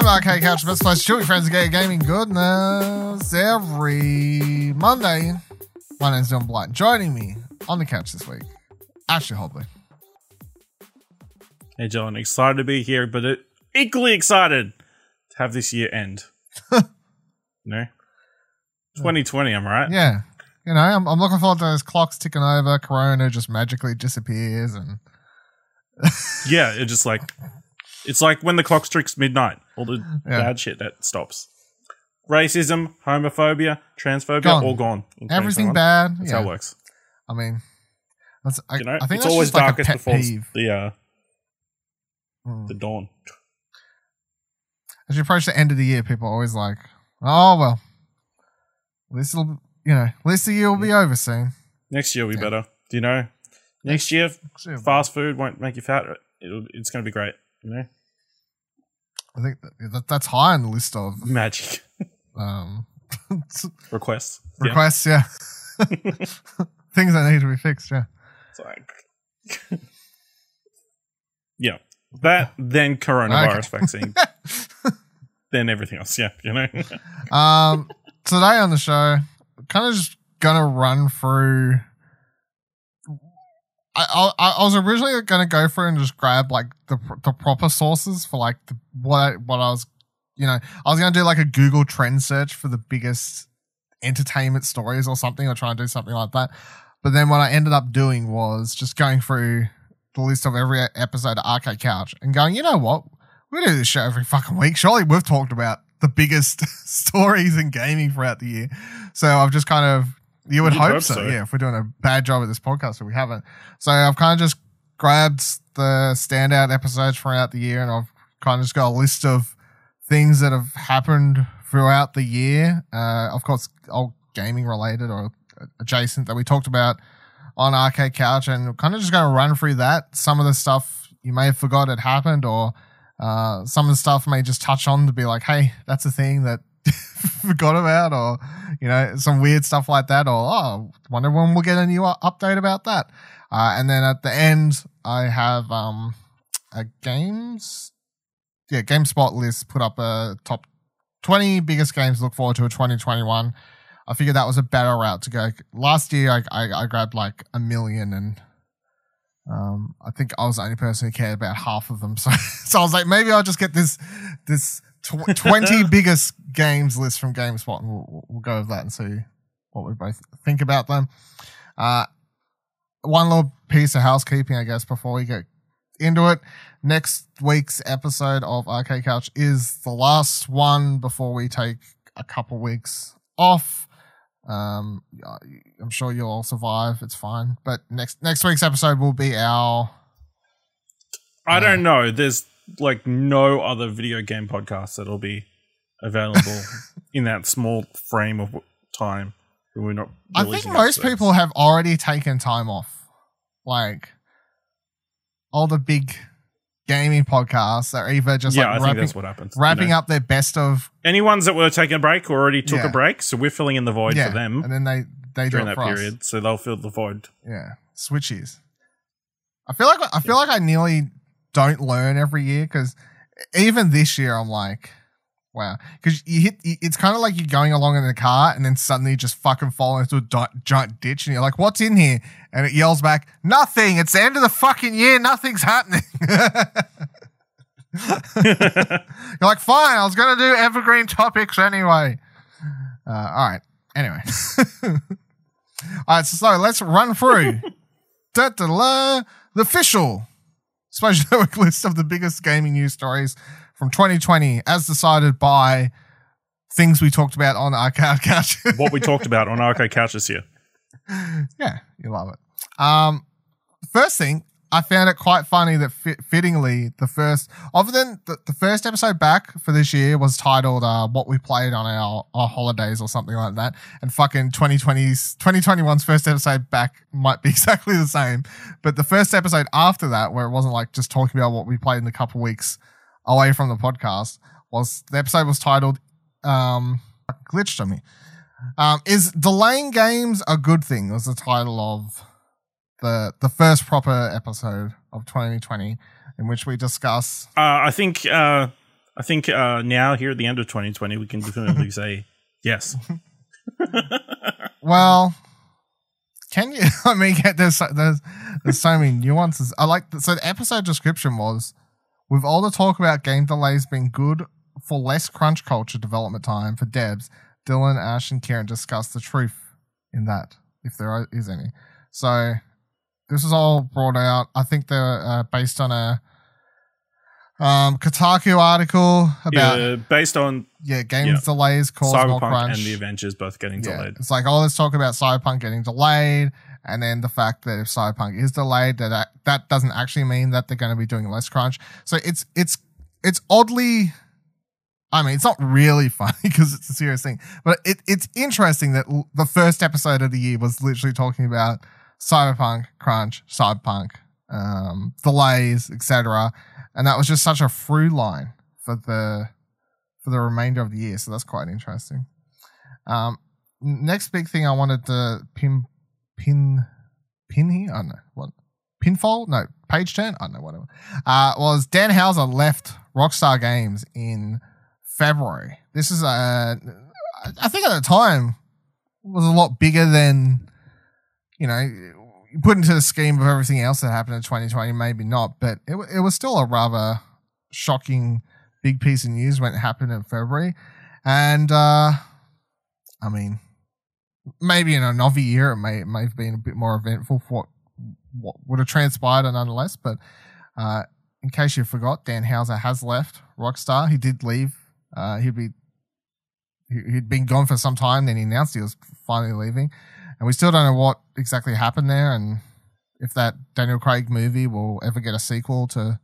To Arcade Couch, the best place to chill friends and get gaming goodness every Monday. My name's John Blight. Joining me on the couch this week, Ashley Hobley. Hey, John, excited to be here, but it, equally excited to have this year end. no? 2020, I'm right? Yeah, you know, I'm, I'm looking forward to those clocks ticking over. Corona just magically disappears, and Yeah, it just like, it's like when the clock strikes midnight, all the Yeah. bad shit that stops. Racism, homophobia, transphobia, Gone. all gone. everything bad. That's yeah. how it works. I mean, that's, I, You know, I think it's that's always just like a darkest pet before peeve. the uh, Mm. the dawn. As you approach the end of the year, people are always like, "Oh well, this will, you know, at least the year will be over soon." Next year will be Yeah. better. Do you know? Next year, Soon. fast food won't make you fat. It'll, it's going to be great. You know, I think that, that that's high on the list of magic um, requests. Requests. Yeah, things that need to be fixed. Yeah, It's like, yeah, that then coronavirus vaccine, then everything else. Yeah, you know. um, today on the show, kind of just gonna run through. I, I I was originally gonna go through and just grab like the the proper sources for like the, what I, what I was, you know, I was gonna do like a Google trend search for the biggest entertainment stories or something, or try and do something like that. But then what I ended up doing was just going through the list of every episode of Arcade Couch and going, you know what, we do this show every fucking week. Surely we've talked about the biggest stories in gaming throughout the year. So I've just kind of, you would hope, hope so, yeah, if we're doing a bad job at this podcast, but we haven't. So I've kind of just grabbed the standout episodes throughout the year and I've kind of just got a list of things that have happened throughout the year. Uh, of course, all gaming related or adjacent that we talked about on Arcade Couch and kind of just going to run through that. Some of the stuff you may have forgot had happened or uh, some of the stuff may just touch on to be like, hey, that's a thing that forgot about, or you know, some weird stuff like that, or oh, wonder when we'll get a new update about that. Uh, and then at the end, I have um, a games, yeah, GameSpot list put up a top twenty biggest games look forward to twenty one. I figured that was a better route to go. Last year, I, I, I grabbed like a million and um, I think I was the only person who cared about half of them. So, so I was like, maybe I'll just get this this tw- twenty biggest games list from GameSpot, and we'll, we'll go with that and see what we both think about them. Uh, one little piece of housekeeping, I guess, before we get into it. Next week's episode of Arcade Couch is the last one before we take a couple weeks off. Um, I'm sure you'll all survive. It's fine. But next next week's episode will be our I don't know. There's like no other video game podcast that'll be available in that small frame of time. We're not. I think most episodes. people have already taken time off. Like all the big gaming podcasts are either just yeah, like I think wrapping, that's what happens. you wrapping know. up their best of Any ones that were taking a break already took Yeah. a break, so we're filling in the void yeah, for them and then they they during that for us. period. So they'll fill the void. Yeah, switches. I feel like I feel like I nearly don't learn every year because even this year I'm like, wow, because you hit. It's kind of like you're going along in the car and then suddenly you just fucking fall into a giant ditch and you're like, what's in here? And it yells back, nothing. It's the end of the fucking year. Nothing's happening. you're like, fine. I was gonna do evergreen topics anyway. Uh, all right. Anyway. all right. So, so let's run through. Da, da, da, the official Special Network list of the biggest gaming news stories from 2020, as decided by things we talked about on Arcade Couch. what we talked about on Arcade Couch this year. yeah, you love it. Um, first thing, I found it quite funny that fit, fittingly the first, other than the, the first episode back for this year was titled uh, "What We Played on Our, our Holidays" or something like that, and fucking 2020's 2021's first episode back might be exactly the same, but the first episode after that, where it wasn't like just talking about what we played in a couple weeks away from the podcast, was the episode was titled um, "Glitched on Me." Um, is delaying games a good thing? Was the title of the the first proper episode of 2020 in which we discuss. Uh, I think uh, I think uh, now here at the end of 2020, we can definitively say yes. Well, can you? I mean, yeah, there's so- there's there's so many nuances. I like the, so the episode description was with all the talk about game delays being good for less crunch culture development time for devs. Dylan, Ash, and Kieran discuss the truth in that, if there is any. So this is all brought out. I think they're uh, based on a um, Kotaku article about yeah, based on yeah, games Yeah. delays cause more Cyberpunk crunch. and the Avengers both getting delayed. It's like, oh, let's talk about Cyberpunk getting delayed, and then the fact that if Cyberpunk is delayed, that that, that doesn't actually mean that they're going to be doing less crunch. So it's it's it's oddly. I mean, it's not really funny because it's a serious thing, but it, it's interesting that l- the first episode of the year was literally talking about Cyberpunk crunch, Cyberpunk um, delays, etc., and that was just such a through line for the for the remainder of the year. So that's quite interesting. Um, next big thing I wanted to pin pin pin here. I don't know what pinfall. No, page turn. I don't know whatever. Uh, was Dan Houser left Rockstar Games in February. This is uh, I think at the time was a lot bigger than you know. Put into the scheme of everything else that happened in 2020, maybe not, but it, it was still a rather shocking big piece of news when it happened in February. And uh I mean, maybe in another year it may it may have been a bit more eventful for what, what would have transpired nonetheless. But uh in case you forgot, Dan Houser has left Rockstar. He did leave. Uh he'd be he- he'd been gone for some time, then he announced he was finally leaving. And we still don't know what exactly happened there and if that Daniel Craig movie will ever get a sequel to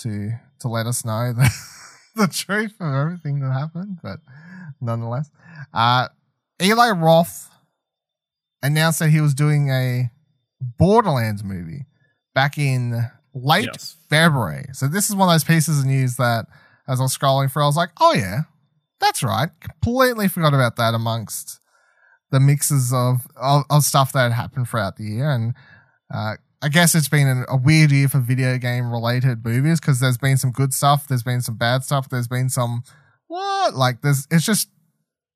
to to let us know the, the truth of everything that happened, but nonetheless. Uh Eli Roth announced that he was doing a Borderlands movie back in late Yes. February. So this is one of those pieces of news that as I was scrolling through, I was like, oh yeah, that's right. Completely forgot about that amongst the mixes of, of, of stuff that happened throughout the year. And uh, I guess it's been an, a weird year for video game related movies because there's been some good stuff, there's been some bad stuff, there's been some what like there's it's just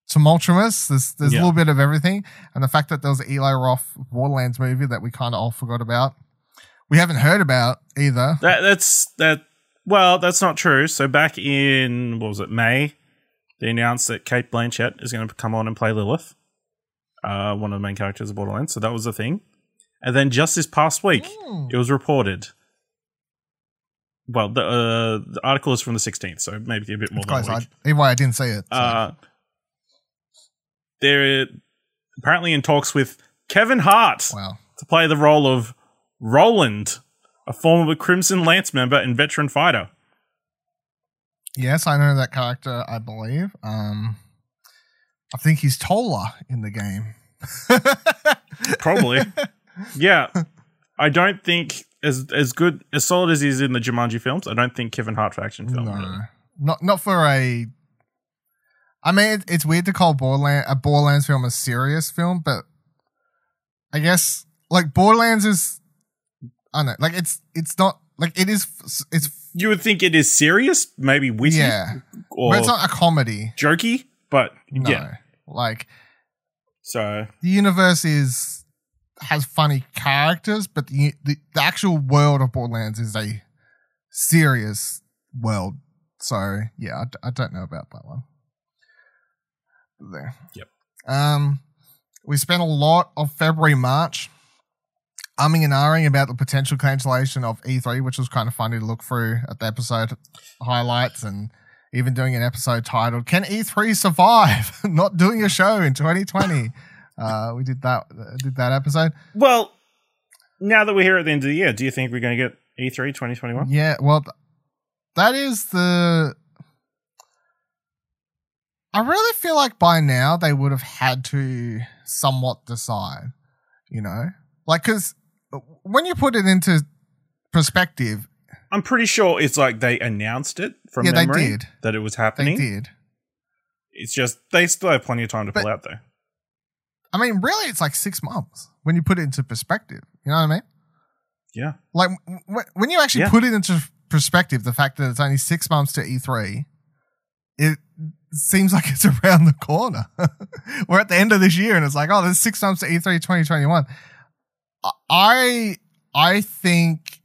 tumultuous. There's there's Yeah. a little bit of everything, and the fact that there was an Eli Roth Borderlands movie that we kind of all forgot about, we haven't heard about either. That that's that. Well, that's not true. So back in what was it May, they announced that Cate Blanchett is going to come on and play Lilith, uh, one of the main characters of Borderlands. So that was the thing. And then just this past week, Hmm. it was reported. Well, the uh, the article is from the 16th, so maybe a bit more close. week. either I didn't see it. so- Uh, they're apparently in talks with Kevin Hart wow. to play the role of Roland, a former Crimson Lance member and veteran fighter. Yes, I know that character. I believe. Um, I think he's taller in the game. Probably. yeah. I don't think as as good as solid as he is in the Jumanji films, I don't think Kevin Hart for action film. No, really. not not for a. I mean, it, it's weird to call Borderlands a Borderlands film a serious film, but I guess like Borderlands is, I don't know, like it's it's not like it is. It's You would think it is serious, maybe witty yeah, or but it's not a comedy. jokey, but No, yeah. like So the universe is has funny characters, but the, the the actual world of Borderlands is a serious world. So yeah, I, d- I don't know about that one. There. Yep. Um, we spent a lot of February, March, umming and ahhing about the potential cancellation of E3, which was kind of funny to look through at the episode highlights and even doing an episode titled "Can E3 Survive?" Not doing a show in 2020. uh, we did that. Did that episode? well, now that we're here at the end of the year, do you think we're going to get E E3 2021? Yeah. Well, th- that is the. I really feel like by now they would have had to somewhat decide, you know, like because when you put it into perspective, I'm pretty sure it's like they announced it from Yeah, they memory did. that it was happening. they did. It's just they still have plenty of time to But- pull out though. I mean, really, it's like six months when you put it into perspective. You know what I mean? Yeah. Like w- when you actually Yeah. put it into perspective, the fact that it's only six months to E3, it seems like it's around the corner. We're at the end of this year, and it's like, oh, there's six months to E3 2021. I I think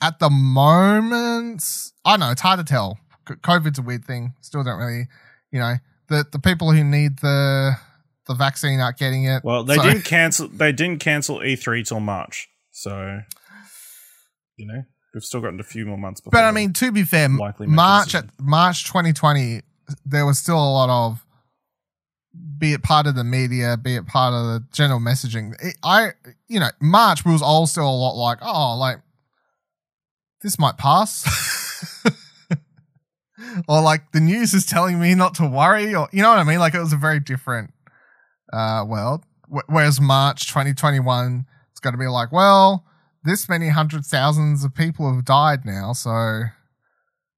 at the moment, I don't know it's hard to tell. COVID's a weird thing. Still don't really, you know, the the people who need the the vaccine aren't getting it. Well, they So- didn't cancel. They didn't cancel E3 till March, so you know we've still gotten a few more months. Before But I mean, to be fair, likely March at. March 2020, there was still a lot of, be it part of the media, be it part of the general messaging. It, I, you know, March was all still a lot like, oh, like this might pass, or like the news is telling me not to worry, or you know what I mean. Like it was a very different uh, world. Wh- Whereas March 2021, it's going to be like, well, this many hundred thousands of people have died now, so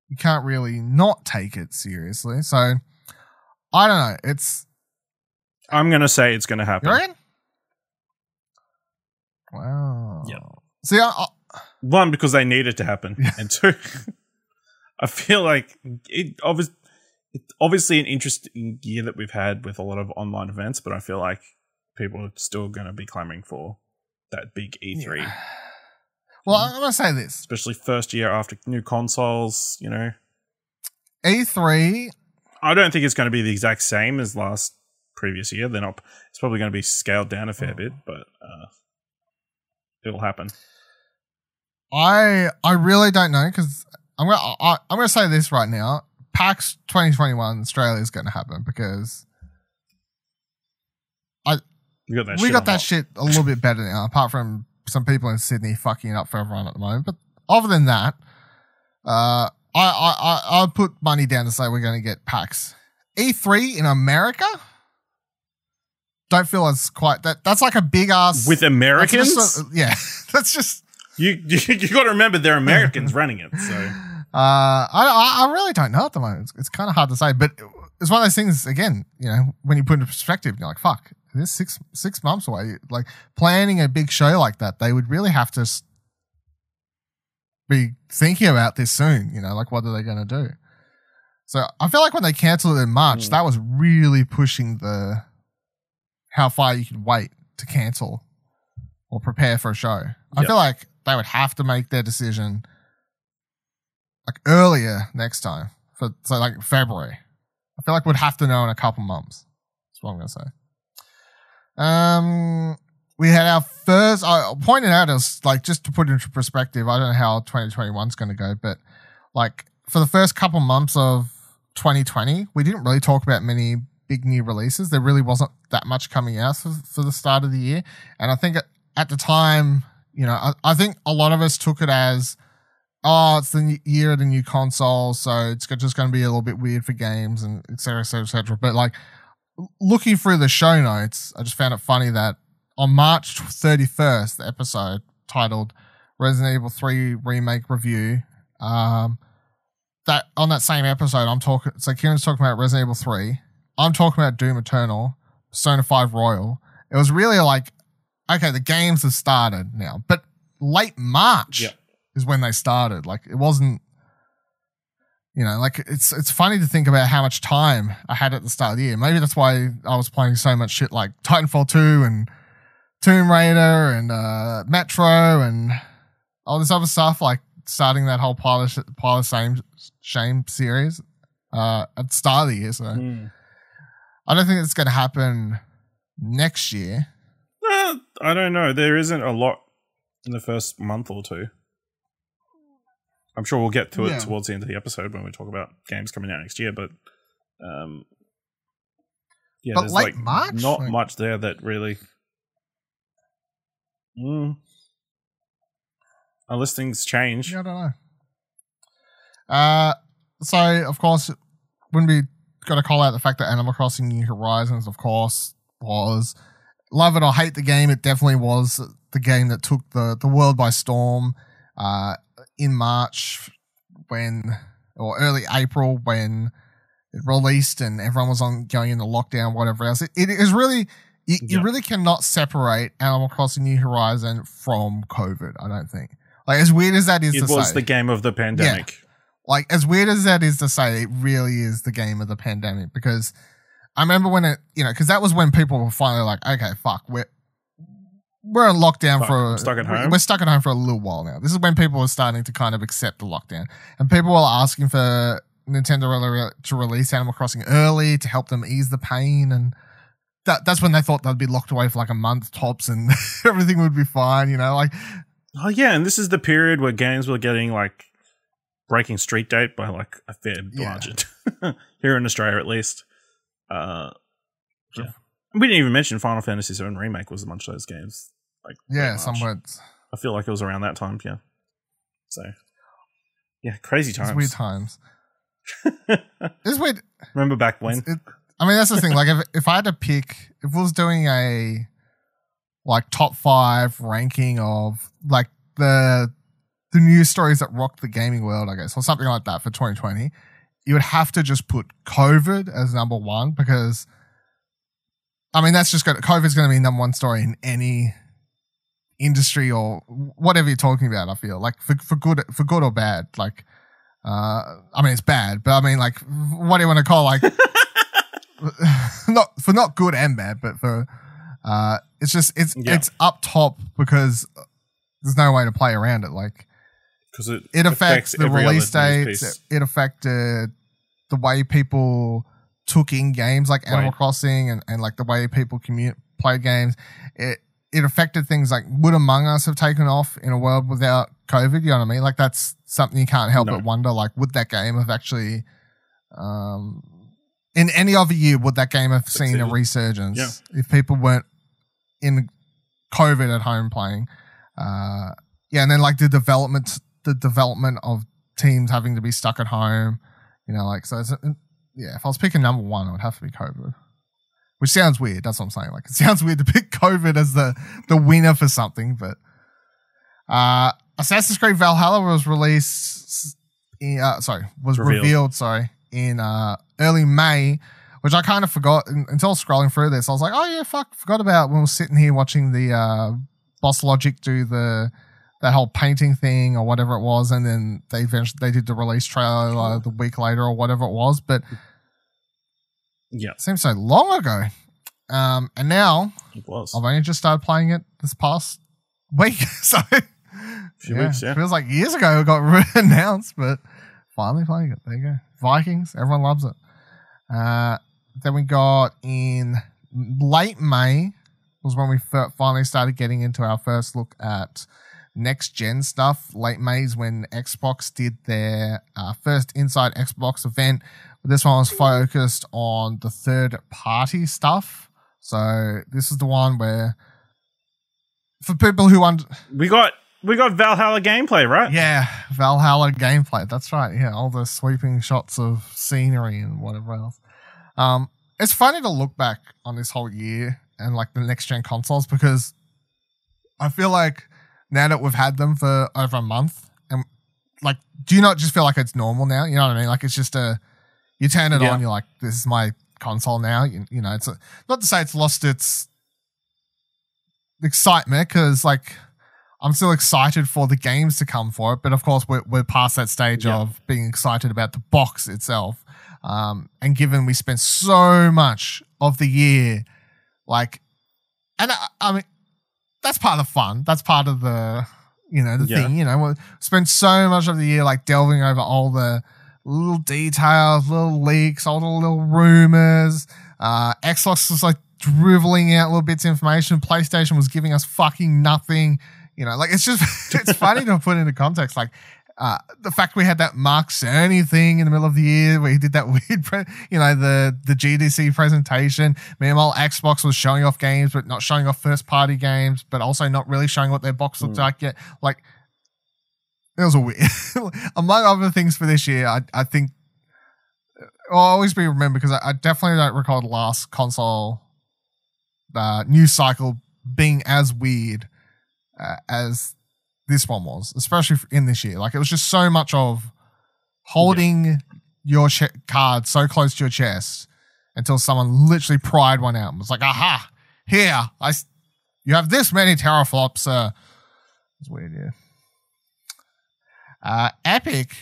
you can't really not take it seriously. So I don't know. It's I'm going to say it's going to happen. you reckon? Wow. Yeah. See, I, I, One because they need it to happen, and two, I feel like it obviously. It's obviously an interesting year that we've had with a lot of online events, but I feel like people are still going to be clamoring for that big E3, well, I'm gonna say this: especially first year after new consoles. You know, E3. I don't think it's going to be the exact same as last previous year. They're not. It's probably going to be scaled down a fair Oh. bit, but uh, it'll happen. I I really don't know because I'm gonna I, I'm gonna say this right now. PAX 2021 Australia is going to happen because We got that. we shit got that shit a little bit better now, apart from some people in Sydney fucking it up for everyone at the moment. But other than that, uh, I, I, I, I'll put money down to say we're going to get PAX. E3 in America? Don't feel as quite that. That's like a big ass. with that's Americans. a- yeah, that's just. you you, you got to remember they're Americans running it. So Uh, I, I really don't know at the moment. It's, it's kind of hard to say, but it's one of those things. Again, you know, when you put it into perspective, you're like, "Fuck, this six six months away." Like planning a big show like that, they would really have to be thinking about this soon. You know, like what are they going to do? So I feel like when they cancelled it in March, Mm. that was really pushing the how far you could wait to cancel or prepare for a show. I feel like they would have to make their decision like earlier next time for so like February. I feel like we'd have to know in a couple months. That's what I'm gonna say. Um, we had our first. I pointed out as like just to put into perspective. I don't know how 2021 is to go, but like for the first couple months of 2020, we didn't really talk about many big new releases. There really wasn't that much coming out for, for the start of the year, and I think at the time, you know, I, I think a lot of us took it as oh, it's the year of the new console, so it's just going to be a little bit weird for games and et cetera, et cetera, et cetera. But like looking through the show notes, I just found it funny that on March 31st, the episode titled Resident Evil 3 Remake Review, um, that on that same episode, I'm talking, so Kieran's talking about Resident Evil 3. I'm talking about Doom Eternal, Persona 5 Royal. It was really like, okay, the games have started now, but late March is when they started. Like it wasn't, you know, like it's it's funny to think about how much time I had at the start of the year. Maybe that's why I was playing so much shit like Titanfall two and Tomb Raider and uh, Metro and all this other stuff. Like starting that whole pile of, pile of shame shame series uh, at the start of the year. So I don't think it's going to happen next year. I don't know. There isn't a lot in the first month or two. I'm sure we'll get to it Yeah. towards the end of the episode when we talk about games coming out next year, but um, yeah, But there's like March? not Like- much there that really. Mm. Unless things change. Yeah, I don't know. Uh, so of course, when we got to call out the fact that Animal Crossing New Horizons, of course, was love it or hate the game. It definitely was the game that took the the world by storm. Uh, in March, when or early April, when it released and everyone was on going into lockdown, whatever else. It, it is really. You, you really cannot separate Animal Crossing New Horizon from COVID. I don't think Like as weird as that is It to was say, the game of the pandemic. like as weird as that is to say, it really is the game of the pandemic because I remember when it, you know, because that was when people were finally like, okay, fuck, we're we're in lockdown Fuck, for I'm stuck at home. We're stuck at home for a little while now. This is when people were starting to kind of accept the lockdown, and people were asking for Nintendo to release Animal Crossing early to help them ease the pain and. That, that's when they thought they'd be locked away for like a month tops and everything would be fine, you know. Like, Oh yeah, and this is the period where games were getting like breaking street date by like a fair Yeah. margin here in Australia, at least. Uh, yeah, we didn't even mention Final Fantasy VII Remake was a bunch of those games. Like yeah, late some March. words. I feel like it was around that time. Yeah. So, yeah, crazy It's times. weird times. It's weird. Remember back when? It- I mean, that's the thing. Like, if if I had to pick, if I was doing a like top five ranking of like the the news stories that rocked the gaming world, I guess, or something like that for 2020, you would have to just put COVID as number one because, I mean, that's just going. To, COVID's going to be number one story in any industry or whatever you're talking about. I feel like for for good for good or bad. Like, uh, I mean, it's bad, but I mean, like, what do you want to call like? not for not good and bad, but for uh, it's just it's Yeah. it's up top because there's no way to play around it. Like Because it it affects the release dates. It, it affected the way people took in games like Animal Right. Crossing and, and like the way people commu- play games. It it affected things like would Among Us have taken off in a world without COVID? You know what I mean? Like that's something you can't help No. but wonder. Like would that game have actually, um, in any other year, would that game have seen a resurgence Yeah. if people weren't in COVID at home playing? Uh, yeah, and then like the development, the development of teams having to be stuck at home, you know, like so. It's, yeah, if I was picking number one, it would have to be COVID, which sounds weird. That's what I'm saying. Like it sounds weird to pick COVID as the the winner for something, but uh, Assassin's Creed Valhalla was released. In, uh, sorry, was Revealed. revealed. sorry, in uh, early May. Which I kind of forgot until scrolling through this. I was like, "Oh yeah, fuck, forgot about when we were sitting here watching the uh, Boss Logic do the that whole painting thing or whatever it was, and then they eventually they did the release trailer the week later or whatever it was. But yeah, seems so long ago. Um, and now it was. I've only just started playing it this past week, so few weeks, yeah. it feels like years ago it got re- announced, but finally playing it. There you go, Vikings. Everyone loves it. Uh, then we got in late May was when we fir- finally started getting into our first look at next gen stuff. Late May is when Xbox did their uh, first Inside Xbox event. This one was focused on the third party stuff. So this is the one where, for people who under, We got we got Valhalla gameplay, right? yeah, Valhalla gameplay. That's right. Yeah, all the sweeping shots of scenery and whatever else. Um, it's funny to look back on this whole year and like the next gen consoles because I feel like now that we've had them for over a month and like, do you not just feel like it's normal now? You know what I mean? Like it's just a, you turn it Yeah. on, you're like, this is my console now. You, you know, it's a, not to say it's lost its excitement because like I'm still excited for the games to come for it, but of course we're, we're past that stage Yeah. of being excited about the box itself. Um, and given we spent so much of the year, like, and I, I mean, that's part of the fun. That's part of the, you know, the Yeah. thing. You know, we spent so much of the year like delving over all the little details, little leaks, all the little rumors. Uh, Xbox was like dribbling out little bits of information. PlayStation was giving us fucking nothing. You know, like it's just it's funny to put into context. Like uh, the fact we had that Mark Cerny thing in the middle of the year where he did that weird, pre- you know, the the GDC presentation. Meanwhile, Xbox was showing off games, but not showing off first party games, but also not really showing what their box looked Mm. like yet. Like it was a weird. Among other things for this year, I I think I'll always be remembered because I, I definitely don't recall the last console uh, news cycle being as weird uh, as this one was, especially in this year. Like it was just so much of holding your ch- card so close to your chest until someone literally pried one out and was like, "Aha, here! I, you have this many teraflops." Uh, it's weird, yeah. Uh, Epic,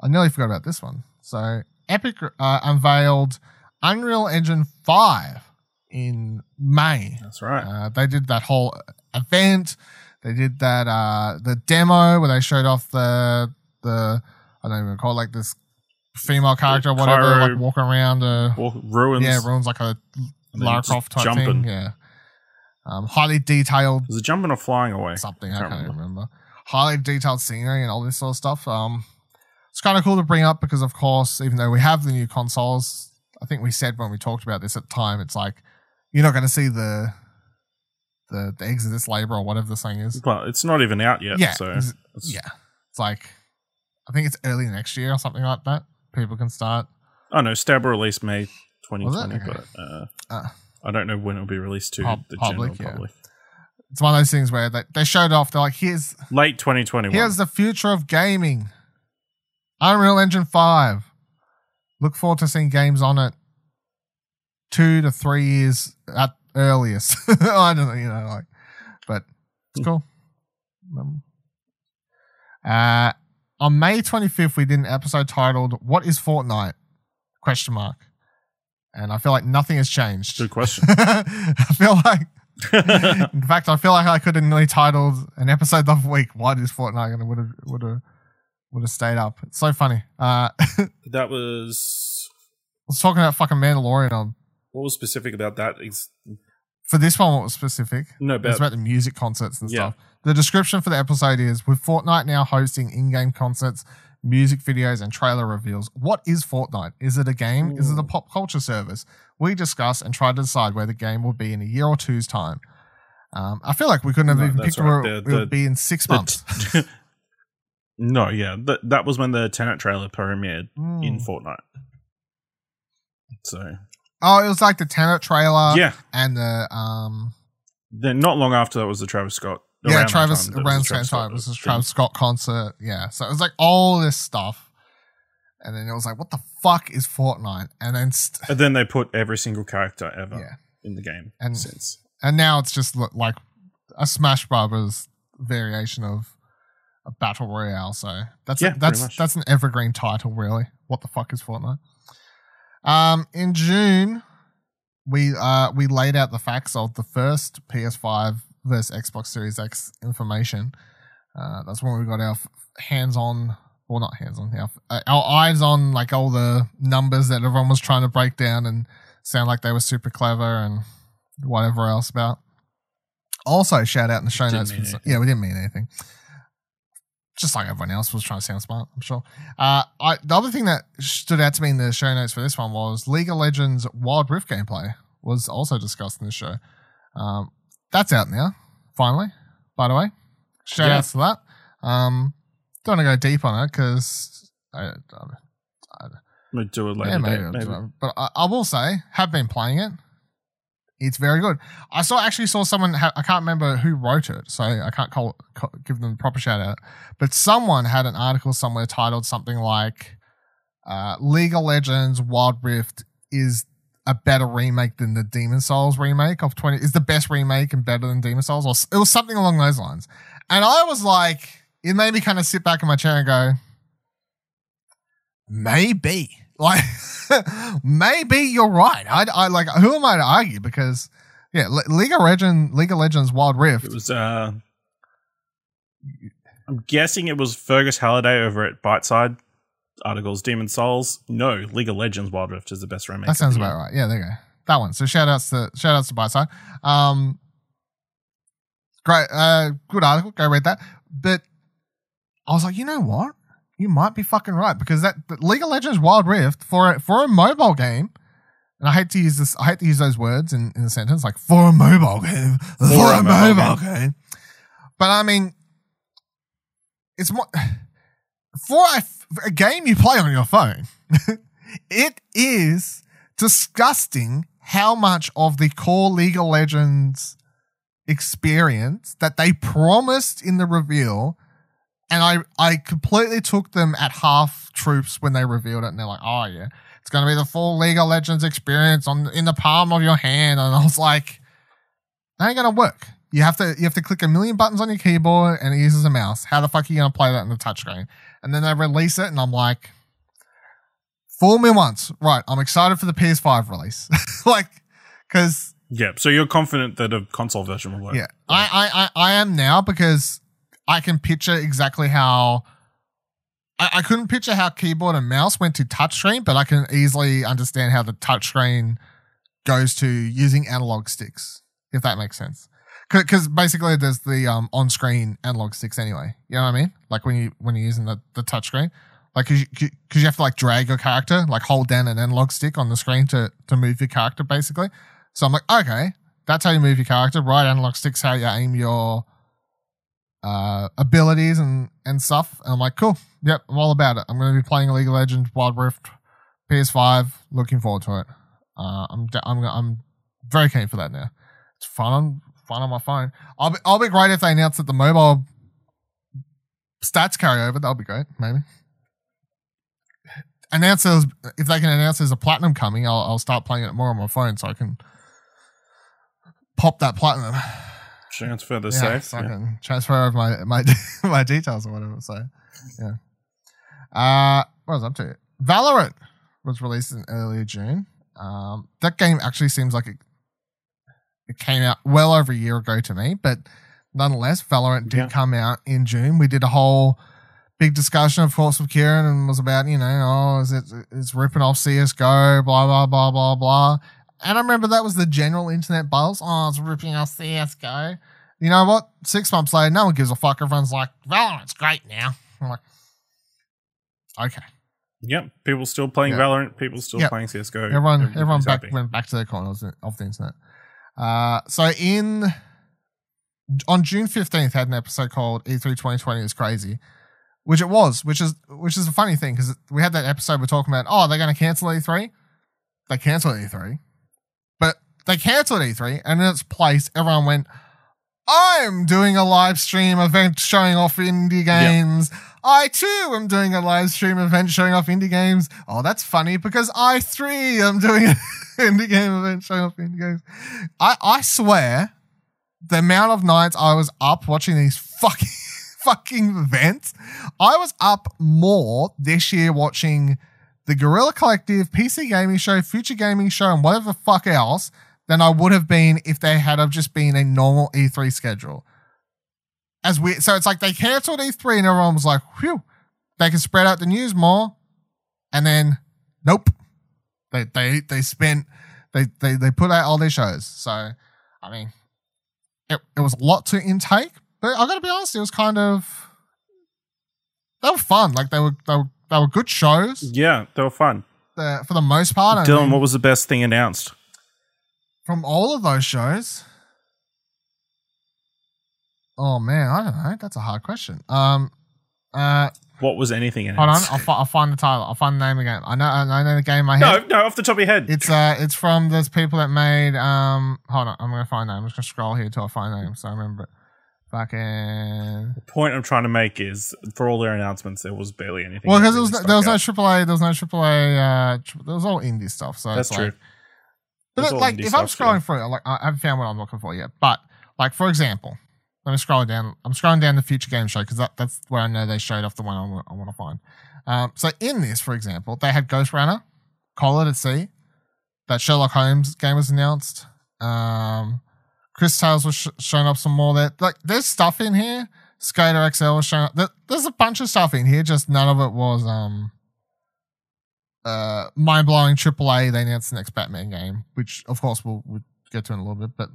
I nearly forgot about this one. So Epic uh, unveiled Unreal Engine 5 in May. That's right. Uh, they did that whole event. They did that uh, the demo where they showed off the the I don't even call it like this female character, or whatever, Cairo- like walking around. Uh, Well, ruins. yeah, ruins like a Lara Croft type jumping. thing. Yeah, um, highly detailed Is it jumping or flying away? something. I Can't can't remember. remember. Highly detailed scenery and all this sort of stuff. Um, it's kind of cool to bring up because, of course, even though we have the new consoles, I think we said when we talked about this at the time, it's like you're not going to see the the the Exodus labor or whatever the thing is. Well, it's not even out yet. Yeah, So it's- it's- Yeah, it's like I think it's early next year or something like that. People can start. Oh no, Stab released May 2020, Okay. but uh, Uh, I don't know when it'll be released to Pub- the public, general yeah. public. it's one of those things where they, they showed off. They're like, here's Late 2021. Here's the future of gaming. Unreal Engine 5. Look forward to seeing games on it two to three years at earliest. I don't know, you know, like, but it's cool. Um, uh, on May 25th, we did an episode titled "What is Fortnite?" Question mark. And I feel like nothing has changed. Good question. I feel like in fact, I feel like I could have nearly titled an episode of the week "What is Fortnite?" and it would have would have would have stayed up. It's so funny. Uh, that was I was talking about fucking Mandalorian on what was specific about that? For this one. What was specific? no, It's about about the music concerts and Yeah. stuff. The description for the episode is with Fortnite now hosting in-game concerts, music videos, and trailer reveals. What is Fortnite? Is it a game? Is it a pop culture service? We discuss and try to decide where the game will be in a year or two's time. Um, I feel like we couldn't have No, even picked where right. it The- would the- be in six the- months. no, yeah, that that was when the Tenet trailer premiered in Mm. Fortnite. So Oh, it was like the Tenet trailer yeah, and the um then not long after that was the Travis Scott. yeah Travis time, there was around the same Travis time it was thing. Travis Scott concert. Yeah, so it was like all this stuff, and then it was like, what the fuck is Fortnite? And then st- And then they put every single character ever yeah, in the game And- since. and now it's just like a Smash Brothers variation of a battle royale. So that's Yeah, that's that's an evergreen title, really. What the fuck is Fortnite? Um, in June, we uh we laid out the facts of the first PS5 versus Xbox Series X information. Uh, that's when we got our hands on, well, not hands on, our, uh, our eyes on like all the numbers that everyone was trying to break down and sound like they were super clever and whatever else about. Also, shout out in the show Didn't notes. For, yeah, we didn't mean anything. Just like everyone else was trying to sound smart, I'm sure. Uh, I, the other thing that stood out to me in the show notes for this one was League of Legends Wild Rift gameplay was also discussed in this show. Um, that's out now, finally. By the way, shout Yeah. outs to that. Um, don't want to go deep on it because I, I, I, We'll do it later. yeah, maybe, maybe. But I, I will say, have been playing it. It's very good. I saw actually saw someone. Ha- I can't remember who wrote it, so I can't call, call give them a proper shout out. But someone had an article somewhere titled something like uh, "League of Legends Wild Rift is a better remake than the Demon Souls remake of twenty is the best remake and better than Demon Souls," or it was something along those lines. And I was like, it made me kind of sit back in my chair and go, maybe like maybe you're right i, I like who am i to argue because yeah Le- league of legends league of legends wild rift It was. uh I'm guessing it was Fergus Halliday over at Byteside articles. Demon Souls. No, League of Legends Wild Rift is the best remake. that sounds about right yeah there you go that one so shout outs to shout outs to Byteside. um great uh good article go read that but i was like you know what you might be fucking right because that league of legends wild rift for a, for a mobile game and I hate to use this. I hate to use those words in, in a sentence, like for a mobile game, for, a, mobile, game. But I mean, it's more for a, for a game you play on your phone. it is disgusting how much of the core League of Legends experience that they promised in the reveal, and I I completely took them at half troops when they revealed it, and they're like, oh yeah, it's gonna be the full League of Legends experience on in the palm of your hand, and I was like, that ain't gonna work You have to you have to click a million buttons on your keyboard and it uses a mouse. How the fuck are you gonna play that in the touchscreen? And then they release it, and I'm like, fool me once, right? I'm excited for the PS5 release, like, because Yeah. So you're confident that a console version will work. yeah, I, I, I, I am now because I can picture exactly how. I, I couldn't picture how keyboard and mouse went to touchscreen, but I can easily understand how the touchscreen goes to using analog sticks, if that makes sense. Because basically, there's the um, on-screen analog sticks anyway. You know what I mean? Like when you when you're using the the touchscreen, like because you, you have to like drag your character, like hold down an analog stick on the screen to to move your character, basically. So I'm like, okay, that's how you move your character. Right analog sticks how you aim your uh, abilities and and stuff. And I'm like, cool, yep, I'm all about it. I'm going to be playing League of Legends Wild Rift PS5. Looking forward to it. Uh, I'm I'm I'm very keen for that now. It's fun on fun on my phone. I'll be I'll be great if they announce that the mobile stats carry over. That'll be great. Maybe announce those if they can announce there's a platinum coming. I'll I'll start playing it more on my phone so I can pop that platinum. Transfer the Yeah, safe. I Yeah. can transfer over my my my details or whatever. So yeah. Uh what was I up to? Valorant was released in earlier June. Um that game actually seems like it it came out well over a year ago to me, but nonetheless, Valorant did Yeah. come out in June. We did a whole big discussion, of course, with Kieran and was about, you know, oh, is it it's ripping off CSGO, blah blah blah blah blah. And I remember that was the general internet buzz. Oh, it's ripping off CSGO. You know what? Six months later, no one gives a fuck. Everyone's like, Valorant's great now. I'm like, okay. Yep. People still playing Yeah. Valorant. People still Yep. playing CS:GO. Everyone, everyone back happy. went back to their corners of the internet. Uh, so in on June fifteenth, had an episode called E E3 2020 is crazy, which it was, which is which is a funny thing because we had that episode we're talking about. Oh, they're going to cancel E3. They cancel E3, but they canceled E3, and in its place, everyone went. I'm doing a live stream event showing off indie games. I too am doing a live stream event showing off indie games. Oh, that's funny because I three am doing an indie game event showing off indie games. I, I swear, the amount of nights I was up watching these fucking fucking events, I was up more this year watching the Guerrilla Collective, PC Gaming Show, Future Gaming Show, and whatever the fuck else than I would have been if they had have just been a normal E3 schedule. As we so it's like they cancelled E3 and everyone was like, whew, they can spread out the news more. And then nope. They they they spent they they they put out all their shows. So I mean it, it was a lot to intake, but I gotta be honest, it was kind of they were fun. Like they were they were, they were good shows Yeah, they were fun. uh, for the most part. I Dylan, mean, what was the best thing announced? From all of those shows. Oh man, I don't know. That's a hard question. Um, uh, What was anything hold on. I'll, fi- I'll find the title. I'll find the name again. I know. I know the game. in My head. no, no, off the top of your head. It's uh, it's from those people that made um. Hold on, I'm gonna find that. I'm just gonna scroll here till I find the name so I remember it. Fucking. the point I'm trying to make is for all their announcements, there was barely anything. Well, that because there was really no, there was no AAA, there was no AAA. Uh, tri- there was all indie stuff. So. That's it's true. like, But like, if I'm scrolling through, like, I haven't found what I'm looking for yet. But like, for example, let me scroll down. I'm scrolling down the future game show because that, that's where I know they showed off the one I want, I want to find. Um, so in this, for example, they had Ghost Runner, Call of the Sea, that Sherlock Holmes game was announced. Um, Chris Tales was sh- showing up some more. There, like, there's stuff in here. Skater XL was showing up. There, there's a bunch of stuff in here. Just none of it was um uh, mind blowing AAA. They announced the next Batman game, which of course we'll, we'll get to in a little bit. But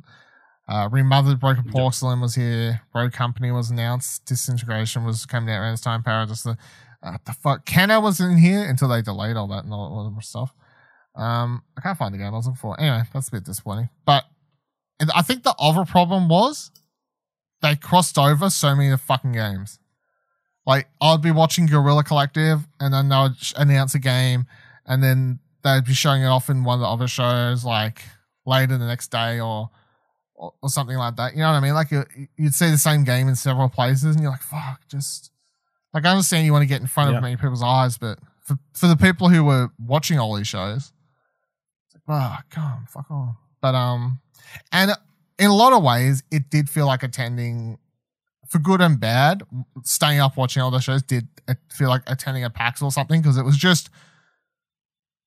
uh, Remothered Broken. Porcelain was here. Rogue Company was announced. Disintegration was coming out around this time. Paradise. The, uh, the fuck. Kena was in here until they delayed all that and all, all that stuff. Um, I can't find the game I was looking for. Anyway, that's a bit disappointing. But I think the other problem was they crossed over so many of the fucking games. Like I'd be watching Guerrilla Collective, and then they would announce a game, and then they'd be showing it off in one of the other shows, like later the next day or or, or something like that. You know what I mean? Like you, you'd see the same game in several places, and you're like, "Fuck!" Just like I understand you want to get in front Yeah. of many people's eyes, but for for the people who were watching all these shows, it's like, "Ah, come fuck on." But um, and in a lot of ways, it did feel like attending, for good and bad, staying up watching all the shows did uh, feel like attending a PAX or something because it was just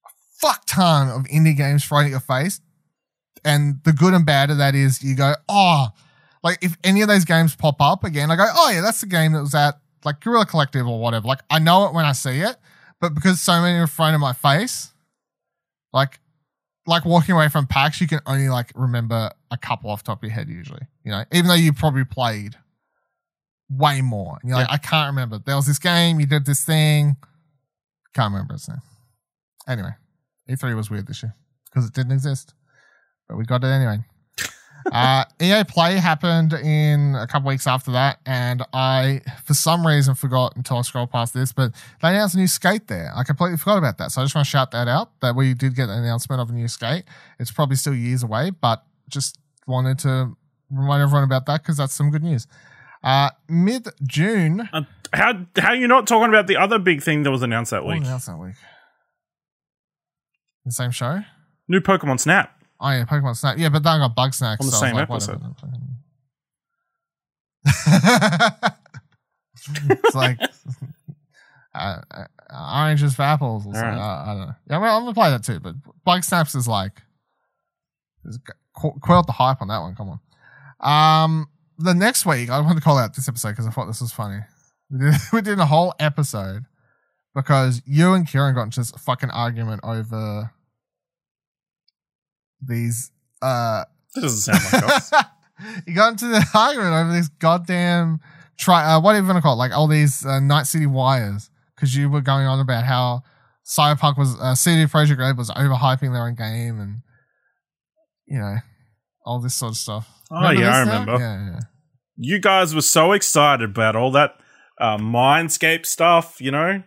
a fuck ton of indie games thrown at your face. And the good and bad of that is you go, oh, like if any of those games pop up again, I go, oh yeah, that's the game that was at like Guerrilla Collective or whatever. Like I know it when I see it, but because so many are thrown in my face, like like walking away from PAX, you can only like remember a couple off top of your head usually. You know, even though you probably played way more. And you're like, I can't remember. There was this game, you did this thing. Can't remember its name. Anyway, E3 was weird this year because it didn't exist. But we got it anyway. uh, EA Play happened in a couple weeks after that, and I, for some reason, forgot until I scrolled past this, but they announced a new skate there. I completely forgot about that. So I just want to shout that out that we did get an announcement of a new skate. It's probably still years away, but just wanted to remind everyone about that because that's some good news. Uh, Mid June. Uh, how how are you not talking about the other big thing that was announced that week? announced that week? The same show? New Pokemon Snap. Oh yeah, Pokemon Snap. Yeah, but then I got Bugsnax. On the so same like, episode. it's like uh, uh, oranges for apples. Or something. Alright. I, I don't know. Yeah, well, I'm gonna play that too. But Bugsnax is like is qu- quelled the hype on that one. Come on. Um, the next week I wanted to call out this episode because I thought this was funny. We did, we did a whole episode because you and Kieran got into this fucking argument over these uh That doesn't sound like us. you got into the argument over this goddamn try uh, what do you want to call it like all these uh, night city wires because you were going on about how cyberpunk was uh, CD Projekt Red was overhyping their own game and you know all this sort of stuff Oh, yeah, I remember. yeah, yeah. you guys were so excited about all that uh, Mindscape stuff, you know?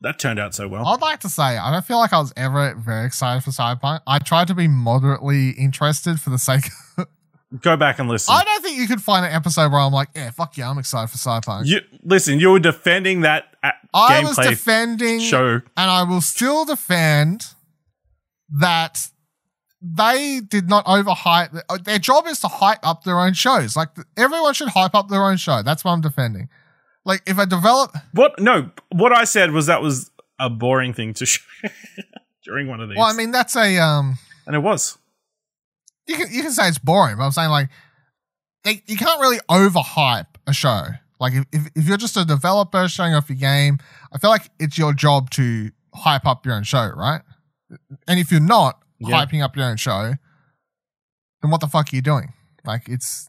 That turned out so well. I'd like to say I don't feel like I was ever very excited for Cyberpunk. I tried to be moderately interested for the sake. Of, Go back and listen. I don't think you could find an episode where I'm like, yeah, fuck yeah, I'm excited for Cyberpunk. You listen. You were defending that uh, I was defending show. and I will still defend that they did not overhype. Their job is to hype up their own shows. Like everyone should hype up their own show. That's what I'm defending. Like if I develop, What? No. What I said was that was a boring thing to show during one of these. well, I mean that's a um. and it was. You can you can say it's boring, but I'm saying like, they, you can't really overhype a show. Like if, if if you're just a developer showing off your game, I feel like it's your job to hype up your own show, right? And if you're not Yeah. hyping up your own show, then what the fuck are you doing? Like it's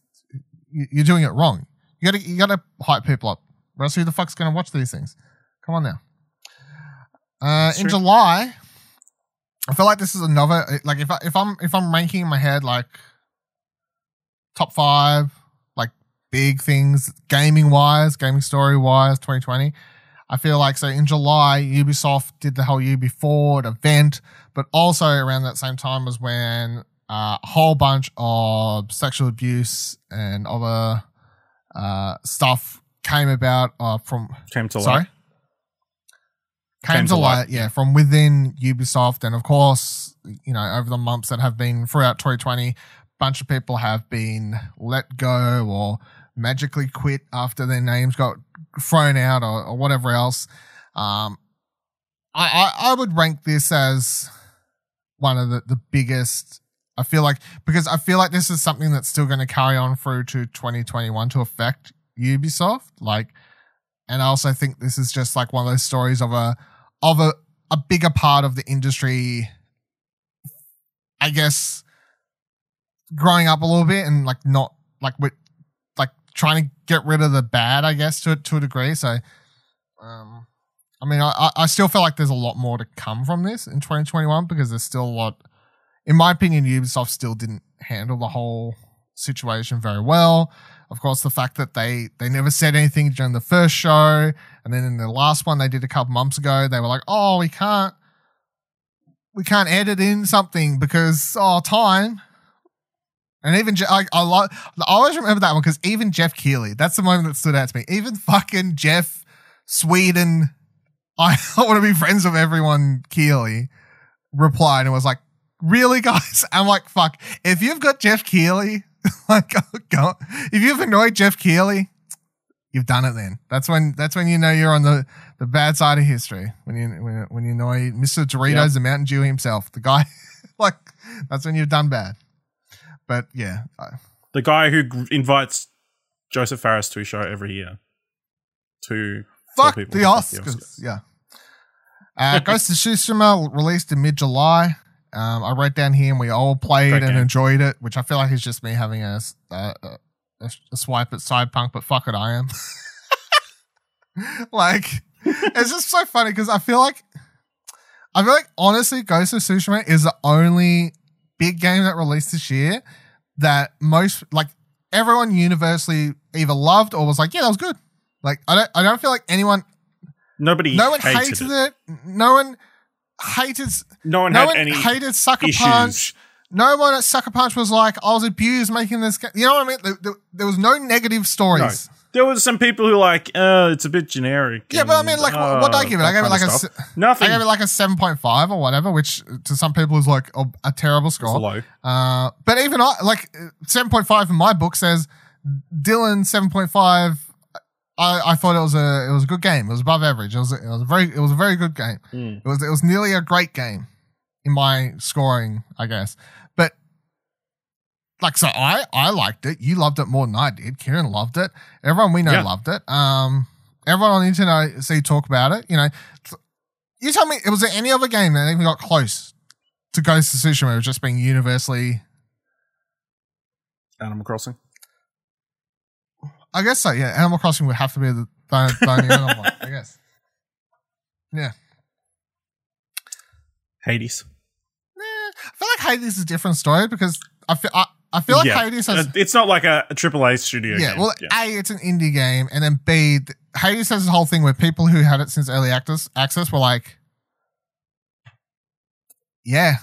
you- you're doing it wrong. You gotta you gotta hype people up. Or else who the fuck's gonna watch these things? Come on now. Uh, in true. July, I feel like this is another like if I, if I'm if I'm ranking in my head like top five like big things gaming wise, gaming story wise, 2020. I feel like so in July, Ubisoft did the whole Ubi Forward event, but also around that same time was when uh, a whole bunch of sexual abuse and other uh, stuff came about uh, from Came to Sorry? light. Came, to light, yeah, from within Ubisoft. And of course, you know, over the months that have been throughout 2020, a bunch of people have been let go or magically quit after their names got thrown out or, or whatever else. Um, I, I, I would rank this as one of the, the biggest. I feel like, because I feel like this is something that's still going to carry on through to 2021 to affect Ubisoft. Like, and I also think this is just like one of those stories of a of a, a bigger part of the industry I guess growing up a little bit and like not like with trying to get rid of the bad, I guess, to to a degree. So um I mean I I- still feel like there's a lot more to come from this in 2021 because there's still a lot in my opinion, Ubisoft still didn't handle the whole situation very well. Of course, the fact that they they never said anything during the first show, and then in the last one they did a couple months ago, they were like, "Oh, we can't, we can't edit in something because oh time." And even Je- I, I, lo- I always remember that one because even Jeff Keighley, that's the moment that stood out to me. Even fucking Jeff Sweden, I want to be friends with everyone. Keighley replied and was like, "Really, guys?" I'm like, "Fuck! If you've got Jeff Keighley, like, oh, go, if you've annoyed Jeff Keighley, you've done it. Then that's when that's when you know you're on the, the bad side of history. When you when, when you annoy Mr. Doritos, Yep. the Mountain Dew himself, the guy, like that's when you've done bad. But yeah, The guy who gr- invites Josef Fares to his show every year. To fuck the fuck the Oscars. Yeah. Uh, Ghost of Tsushima released in mid July. Um, I wrote down here and we all played Great and game. enjoyed it, which I feel like is just me having a swipe at Cyberpunk, but fuck it, I am. like, it's just so funny because I feel like, I feel like honestly, Ghost of Tsushima is the only big game that released this year that most, like, everyone universally either loved or was like, yeah, that was good. Like, I don't, I don't feel like anyone Nobody no one hated, hated it. it. No one hated. No one no had one any hated Sucker issues. Punch. No one at Sucker Punch was like, "I was abused making this." Game. You know what I mean? There, there- there was no negative stories. There was some people who were like, uh, it's a bit generic. Yeah, but I mean, like, uh, what did I give it? I gave it like a. se- nothing. I gave it like a seven point five or whatever, which to some people is like a, a terrible It's score. low. Uh, but even I like seven point five in my book says Dylan seven point five. I, I thought it was a it was a good game. It was above average. It was it was a very it was a very good game. Mm. It was it was nearly a great game in my scoring, I guess. Like so I I liked it. You loved it more than I did. Kieran loved it. Everyone we know Yeah. loved it. Um everyone on the internet see talk about it, you know. You tell me was there any other game that even got close to Ghost of Tsushima it was just being universally Animal Crossing. I guess so, yeah. Animal Crossing would have to be the, the, the only other one, I guess. Yeah. Hades. Eh, I feel like Hades is a different story because I feel I, I feel like Yeah. Hades has Uh, it's not like a, a AAA studio yeah, game. well, A, it's an indie game, and then B, Hades has this whole thing where people who had it since early access access were like, "Yeah,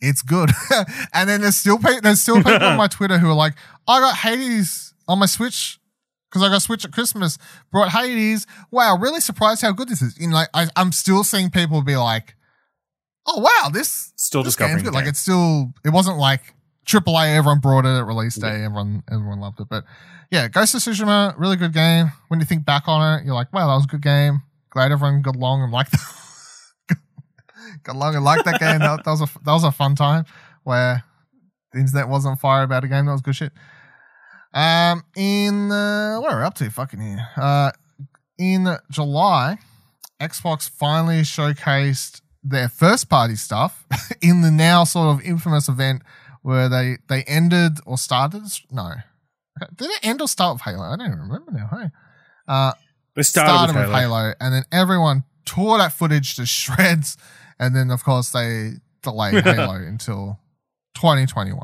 it's good," and then there's still pe- there's still people on my Twitter who are like, "I got Hades on my Switch." Because I got Switch at Christmas, brought Hades. Wow, really surprised how good this is. You know, like I, I'm still seeing people be like, "Oh wow, this Still this discovering game's good." the Like it's still, it wasn't like AAA. Everyone brought it at release day. Yeah. Everyone, everyone loved it. But yeah, Ghost of Tsushima, really good game. When you think back on it, you're like, wow, that was a good game. Glad everyone got along and liked got along and liked that game. That, that was a that was a fun time where the internet wasn't fire about a game. That was good shit. Um, in uh, what are we up to? Fucking here. Uh, in July, Xbox finally showcased their first party stuff in the now sort of infamous event where they they ended or started. No, did it end or start with Halo? I don't even remember now. Hey, uh, They started, with, Halo. Halo, and then everyone tore that footage to shreds, and then of course they delayed Halo until 2021.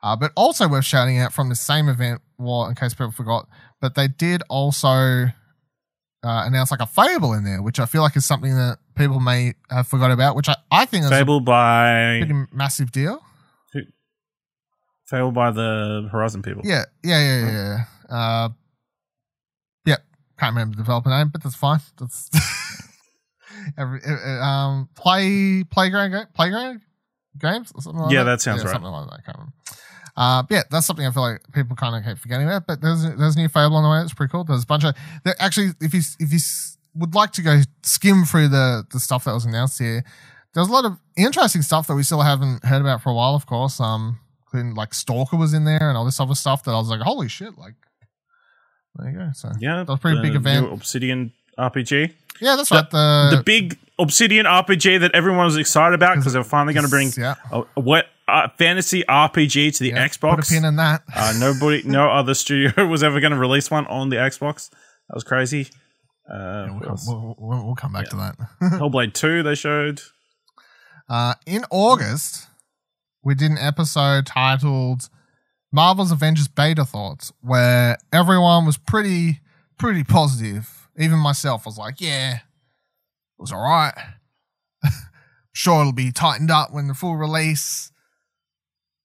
Uh, but also worth shouting out from the same event, well, in case people forgot, but they did also uh, announce like a Fable in there, which I feel like is something that people may have forgot about, which I, I think is Fable a by pretty massive deal. Fable by the Horizon people. Yeah, yeah, yeah, yeah. yeah. Uh, yeah, can't remember the developer name, but that's fine. That's every um play playground playground games or something like Yeah, that. that sounds right. Something like that. I can't remember. Uh, yeah, that's something I feel like people kind of keep forgetting about. But there's there's a new Fable on the way. It's pretty cool. There's a bunch of there, actually, if you if you would like to go skim through the the stuff that was announced here, there's a lot of interesting stuff that we still haven't heard about for a while. Of course, um, including like Stalker was in there and all this other stuff that I was like, holy shit! Like, there you go. So Yeah, that was a pretty the big event. Obsidian RPG. yeah, that's the- right. The, the big Obsidian RPG that everyone was excited about because they were finally going to bring yeah a, a what uh, fantasy RPG to the yeah, Put a Xbox. pin in that. Uh, nobody, no other studio was ever going to release one on the Xbox. That was crazy. Uh, we'll, come, we'll, we'll, we'll come back Yeah. to that. Hellblade Two they showed. Uh, in August, we did an episode titled Marvel's Avengers Beta Thoughts, where everyone was pretty, pretty positive. Even myself was like, yeah, it was all right. sure, it'll be tightened up when the full release.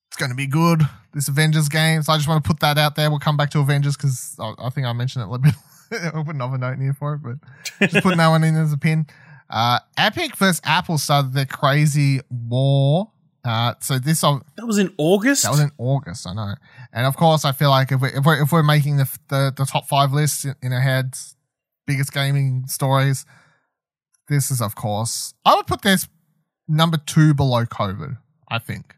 It's going to be good, this Avengers game. So I just want to put that out there. We'll come back to Avengers because I, I think I mentioned it a little bit. I'll put another note in here for it, but just putting that one in as a pin. Uh, Epic versus Apple started their crazy war Uh, so this uh, That was in August. that was in August, I know. And of course, I feel like if we're if we're, if we're making the, the the top five lists in, in our heads, biggest gaming stories, this is of course I would put this number two below COVID. I think,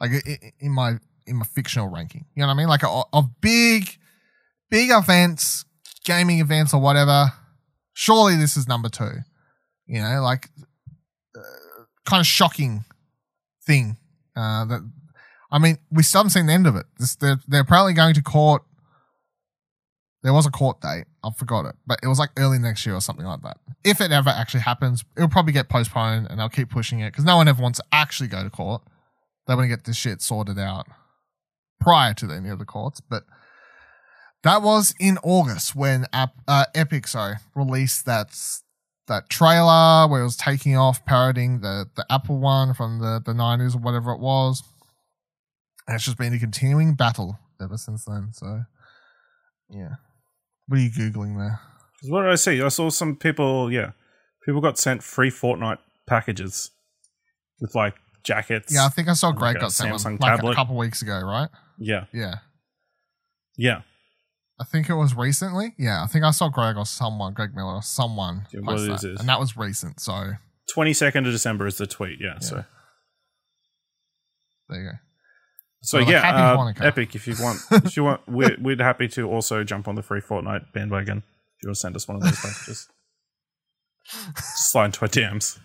like in my in my fictional ranking, you know what I mean? Like of big big events, gaming events or whatever. Surely this is number two. You know, like uh, kind of shocking thing uh, that I mean, we still haven't seen the end of it. This, they're, they're apparently going to court. There was a court date. I forgot it, but it was like early next year or something like that. If it ever actually happens, it'll probably get postponed and they'll keep pushing it because no one ever wants to actually go to court. They want to get this shit sorted out prior to any of the courts. But that was in August when Ap- uh, Epic, sorry, released that that trailer where it was taking off, parodying the the Apple one from the the nineties or whatever it was. And it's just been a continuing battle ever since then. So, yeah. What are you googling there? 'Cause What did I see? I saw some people. Yeah, people got sent free Fortnite packages with like jackets. Yeah, I think I saw Like Greg a got sent one like a couple weeks ago, right? yeah, Yeah. yeah. I think it was recently. Yeah, I think I saw Greg or someone, Greg Miller or someone Yeah, what post that, this? and that was recent. So Twenty second of December is the tweet. Yeah. So there you go. so like, yeah, uh, Epic. If you want, if you want, we're we're happy to also jump on the free Fortnite bandwagon. If you want to send us one of those packages, slide into our DMs.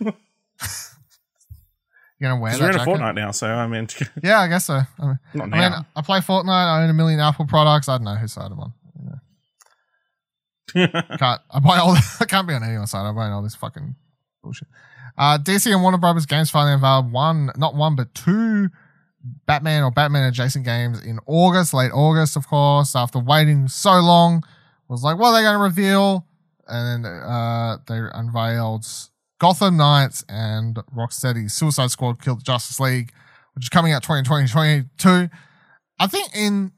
You're gonna wear that we're in a? Fortnite now, so I mean, Yeah, I guess so. I mean, not I, mean. I play Fortnite. I own a million Apple products. I don't know whose side I'm on. Can't I buy all? I can't be on anyone's side. I'm buying all this fucking bullshit. Uh, DC and Warner Brothers games finally unveiled one, not one, but two Batman or Batman adjacent games in August, late August, of course. After waiting so long, was like, what are they going to reveal? And then uh, they unveiled Gotham Knights and Rocksteady's Suicide Squad Killed the Justice League, which is coming out 2020 2022. I think in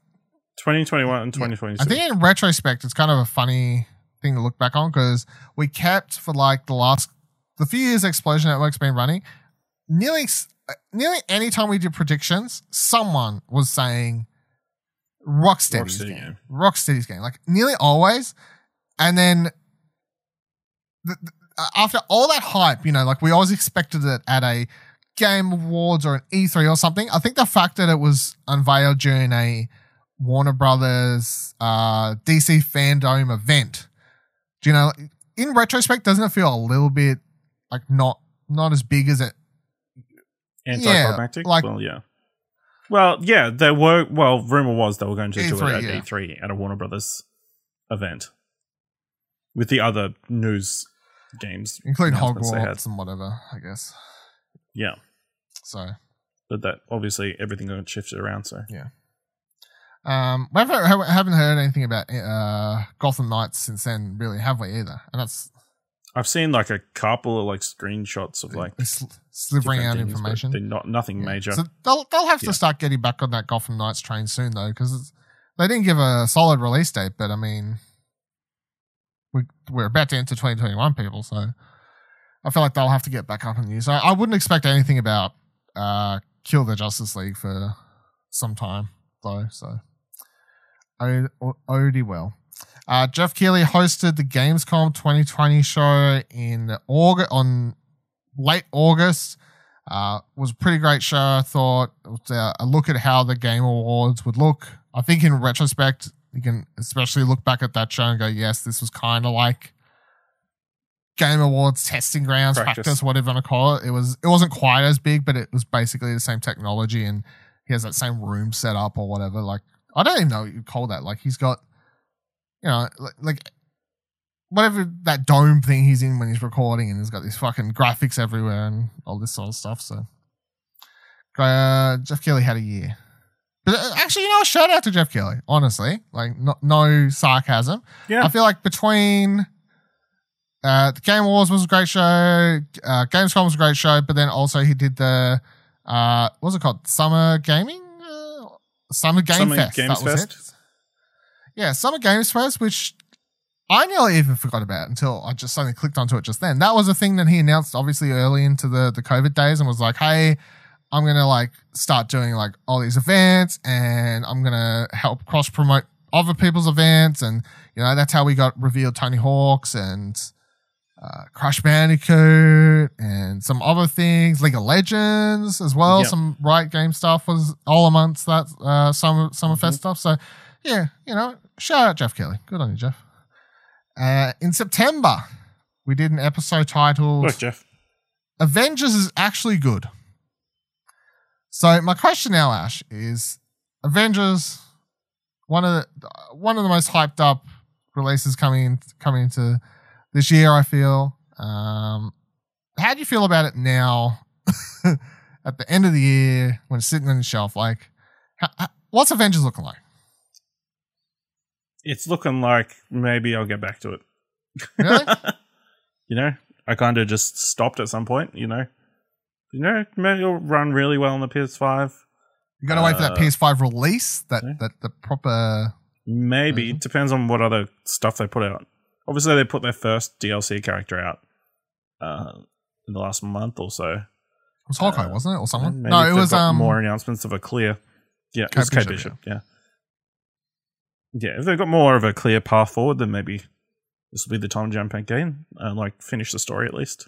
2021 and 2022. I think in retrospect, it's kind of a funny thing to look back on because we kept for like the last the few years Explosion Network's been running. Nearly, uh, nearly any time we did predictions, someone was saying Rocksteady's Rocksteady game, game. Rocksteady's game, like nearly always. And then the, the- uh, after all that hype, you know, like we always expected it at a Game Awards or an E3 or something. I think the fact that it was unveiled during a Warner Brothers uh, DC fandom event. Do you know? In retrospect, doesn't it feel a little bit like not not as big as it? anticlimactic. yeah, like- well, yeah. Well, yeah, there were. Well, rumor was they were going to do E3, it at yeah. E3 at a Warner Brothers event with the other news games, Including announcements they had. Hogwarts and whatever, I guess. Yeah, So, but that obviously everything got shifted around. So um, we haven't, haven't- heard anything about uh, Gotham Knights since then, really, have we either? And that's I've seen like a couple of like screenshots of like sl- slivering out things, information. They're not nothing Yeah. major. So they'll they'll have Yeah. to start getting back on that Gotham Knights train soon though, because they didn't give a solid release date. But I mean, we we're about to enter 2021, people. So I feel like they'll have to get back up in use. I, I wouldn't expect anything about uh Kill the Justice League for some time though. So already well. Uh, Jeff Keighley hosted the Gamescom 2020 show in August on late August. Uh, was a pretty great show. I thought it was uh, a look at how the Game Awards would look. I think in retrospect, you can especially look back at that show and go, yes, this was kind of like Game Awards testing grounds, Practice. practice, whatever you want to call it. It was it wasn't quite as big, but it was basically the same technology and he has that same room set up or whatever. Like I don't even know what you call that. Like he's got, you know, like, like whatever that dome thing he's in when he's recording, and he's got these fucking graphics everywhere and all this sort of stuff. So, uh, Jeff Keighley had a year. But uh, actually, you know, shout out to Jeff Keighley. Honestly, like no, no sarcasm. yeah, I feel like between uh, the Game Awards was a great show, uh, Gamescom was a great show, but then also he did the uh, what was it called? Summer Gaming, Summer Game Summer Fest. Games that was Fest? it. Yeah, Summer Games Fest, which I nearly even forgot about until I just suddenly clicked onto it just then. That was a thing that he announced obviously early into the the COVID days and was like, "Hey, I'm gonna like start doing like all these events, and I'm gonna help cross promote other people's events, and you know that's how we got revealed Tony Hawks and uh, Crash Bandicoot and some other things, League of Legends as well. Yep. Some Riot Game stuff was all amongst that uh, summer summer Mhm. fest stuff. So yeah, you know, shout out Jeff Keighley. Good on you, Jeff. Uh, in September, we did an episode titled Look, Jeff. Avengers is actually good. So my question now, Ash, is Avengers one of the one of the most hyped up releases coming in, coming into this year. I feel. Um, how do you feel about it now? at the end of the year, when it's sitting on the shelf, like, how, how- what's Avengers looking like? It's looking like maybe I'll get back to it. Really? you know, I kind of just stopped at some point. You know, you know, maybe it'll run really well on the PS5. You got to wait for that Uh, PS5 release. That yeah. that the proper. Maybe depends on what other stuff they put out. Obviously, they put their first DLC character out uh, in the last month or so. It was Hawkeye, Uh, wasn't it, or someone? No, it was got um. more announcements of a clear. Yeah, it was Kate Kate Bishop, Bishop. Yeah. yeah, If they've got more of a clear path forward, then maybe this will be the time to jump back in and like finish the story at least.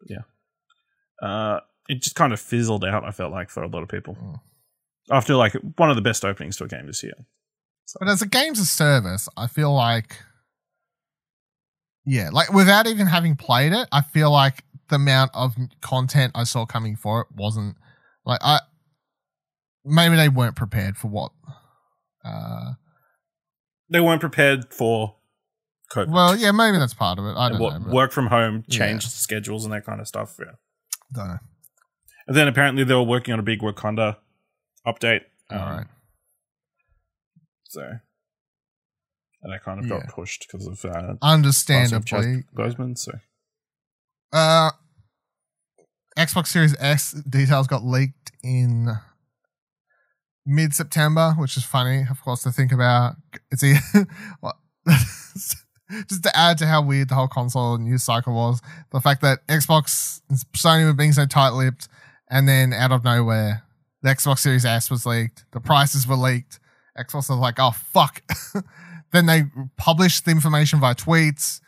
But yeah, uh, it just kind of fizzled out. I felt like for a lot of people Mm. after like one of the best openings to a game this year. But as a games of service, I feel like, yeah, like without even having played it, I feel like the amount of content I saw coming for it wasn't like I. Maybe they weren't prepared for what. Uh, They weren't prepared for COVID. well, yeah, maybe that's part of it. I don't what, know. work from home, Yeah. changed schedules and that kind of stuff. Yeah. don't know. And then apparently they were working on a big Wakanda update. All um, right. So, and I kind of Yeah. got pushed because of uh, Understandably, Boseman. So, Uh, Xbox Series S details got leaked in mid September, which is funny, of course, to think about. It's just to add to how weird the whole console news cycle was, the fact that Xbox and Sony were being so tight lipped, and then out of nowhere, the Xbox Series S was leaked, the prices were leaked. Xbox was like, oh, fuck. then they published the information via tweets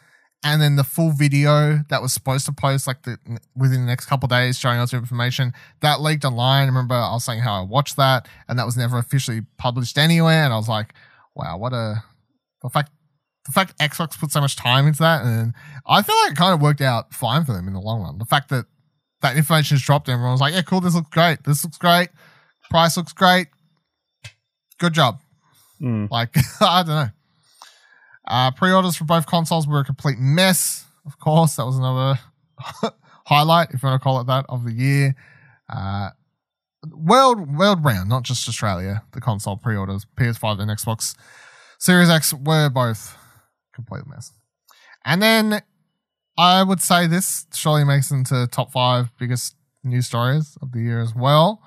and then the full video that was supposed to post like the within the next couple of days showing us the information that leaked online. I remember I was saying how I watched that, and that was never officially published anywhere. And I was like, wow, what a the fact the fact Xbox put so much time into that, and I feel like it kind of worked out fine for them in the long run. The fact that that information is dropped, everyone was like, yeah, cool, this looks great, this looks great, price looks great, good job. mm, Like, I don't know. Uh, pre-orders for both consoles were a complete mess. Of course, that was another highlight, if you want to call it that, of the year. Uh, world world round, not just Australia. The console pre-orders, PS5 and Xbox Series X were both complete mess. And then I would say this surely makes into top five biggest news stories of the year as well.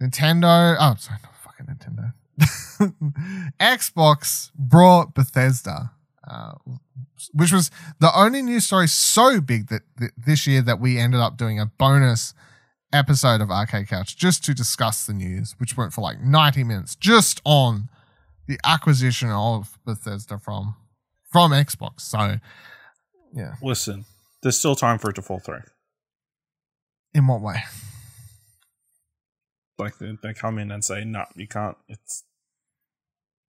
Nintendo. Oh, sorry, not fucking Nintendo. Xbox brought Bethesda, uh, which was the only news story so big that, that this year that we ended up doing a bonus episode of Arcade Couch just to discuss the news, which went for like 90 minutes just on the acquisition of Bethesda from from Xbox. So, yeah, listen, there's still time for it to fall through. in what way? Like they, they come in and say, "No, you can't. It's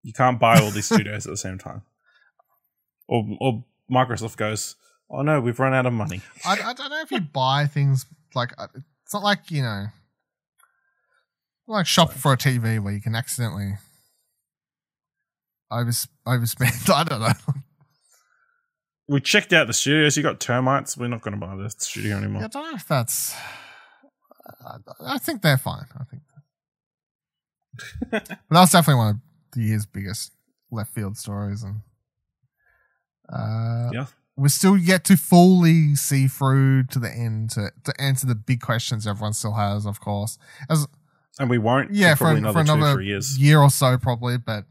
you can't buy all these studios at the same time." Or or Microsoft goes, "Oh no, we've run out of money." I, I don't know if you buy things like uh, it's not like you know, like shopping for a TV where you can accidentally overs overspend. I don't know. We checked out the studios. You got termites. We're not going to buy the studio anymore. I don't know if that's. I, I think they're fine. I think, but that's definitely one of the year's biggest left field stories, and uh, Yeah. we're still yet to fully see through to the end to, to answer the big questions everyone still has. Of course, as And we won't. yeah, for for, probably for another, another two, three years. year or so, probably. But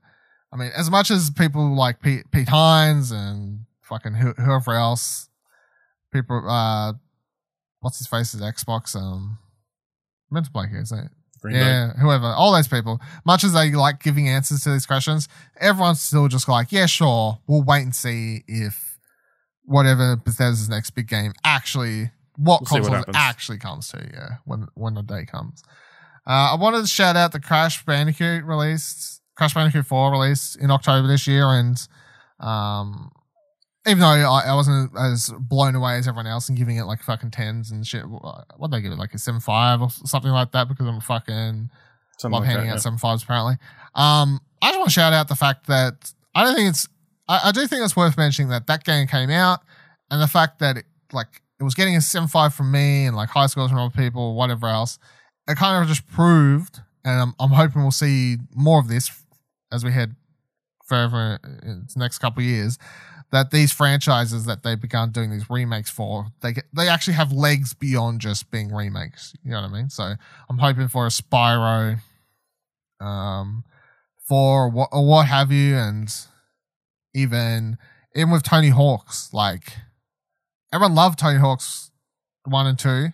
I mean, as much as people like Pete, Pete Hines and fucking whoever else, people, uh, what's his face is Xbox, um, Blake, isn't it? Greenberg. Yeah, whoever, all those people. Much as they like giving answers to these questions, everyone's still just like, yeah, sure, we'll wait and see if whatever Bethesda's next big game actually, what We'll see what console actually comes to, yeah, when when the day comes. Uh, I wanted to shout out the Crash Bandicoot released, Crash Bandicoot 4 released in October this year, and um, even though I, I wasn't as blown away as everyone else and giving it like fucking tens and shit, what they give it like a seven five or something like that because I'm fucking Something love like handing that, out yeah. seven fives apparently. Um, I just want to shout out the fact that I don't think it's. I, I do think it's worth mentioning that that game came out, and the fact that it, like it was getting a seven five from me and like high scores from other people, whatever else. It kind of just proved, and I'm, I'm hoping we'll see more of this as we head further in the next couple of years. That these franchises that they've begun doing these remakes for, they they actually have legs beyond just being remakes. You know what I mean? So I'm hoping for a Spyro, um, for what or what have you, and even even with Tony Hawk's, like everyone loved Tony Hawk's one and two.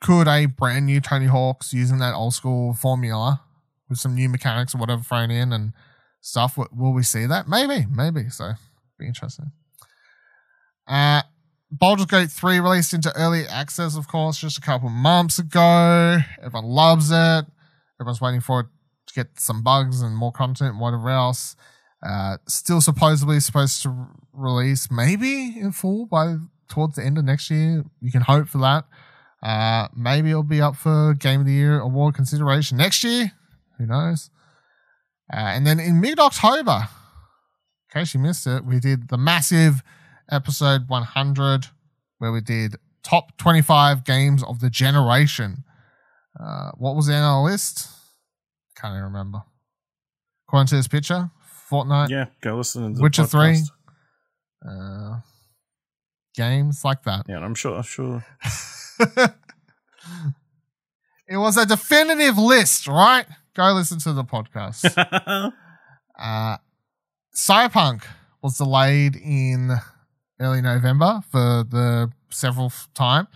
Could a brand new Tony Hawk's using that old school formula with some new mechanics or whatever thrown in and stuff? Will we see that? Maybe, maybe. So be interesting. Uh, Baldur's Gate 3 released into early access, of course, just a couple months ago. Everyone loves it. Everyone's waiting for it to get some bugs and more content and whatever else. Uh, still supposedly supposed to release maybe in full by towards the end of next year. You can hope for that. Uh, maybe it'll be up for Game of the Year award consideration next year. Who knows? Uh, and then in mid October, in case you missed it, we did the massive episode 100 where we did top 25 games of the generation. Uh, what was in our list? Can't even remember. According to this picture, Fortnite, Yeah, go listen to the Witcher 3. uh, games like that. Yeah, I'm sure. I'm sure. it was a definitive list, right? Go listen to the podcast. uh, Cyberpunk was delayed in early November for the seventh time.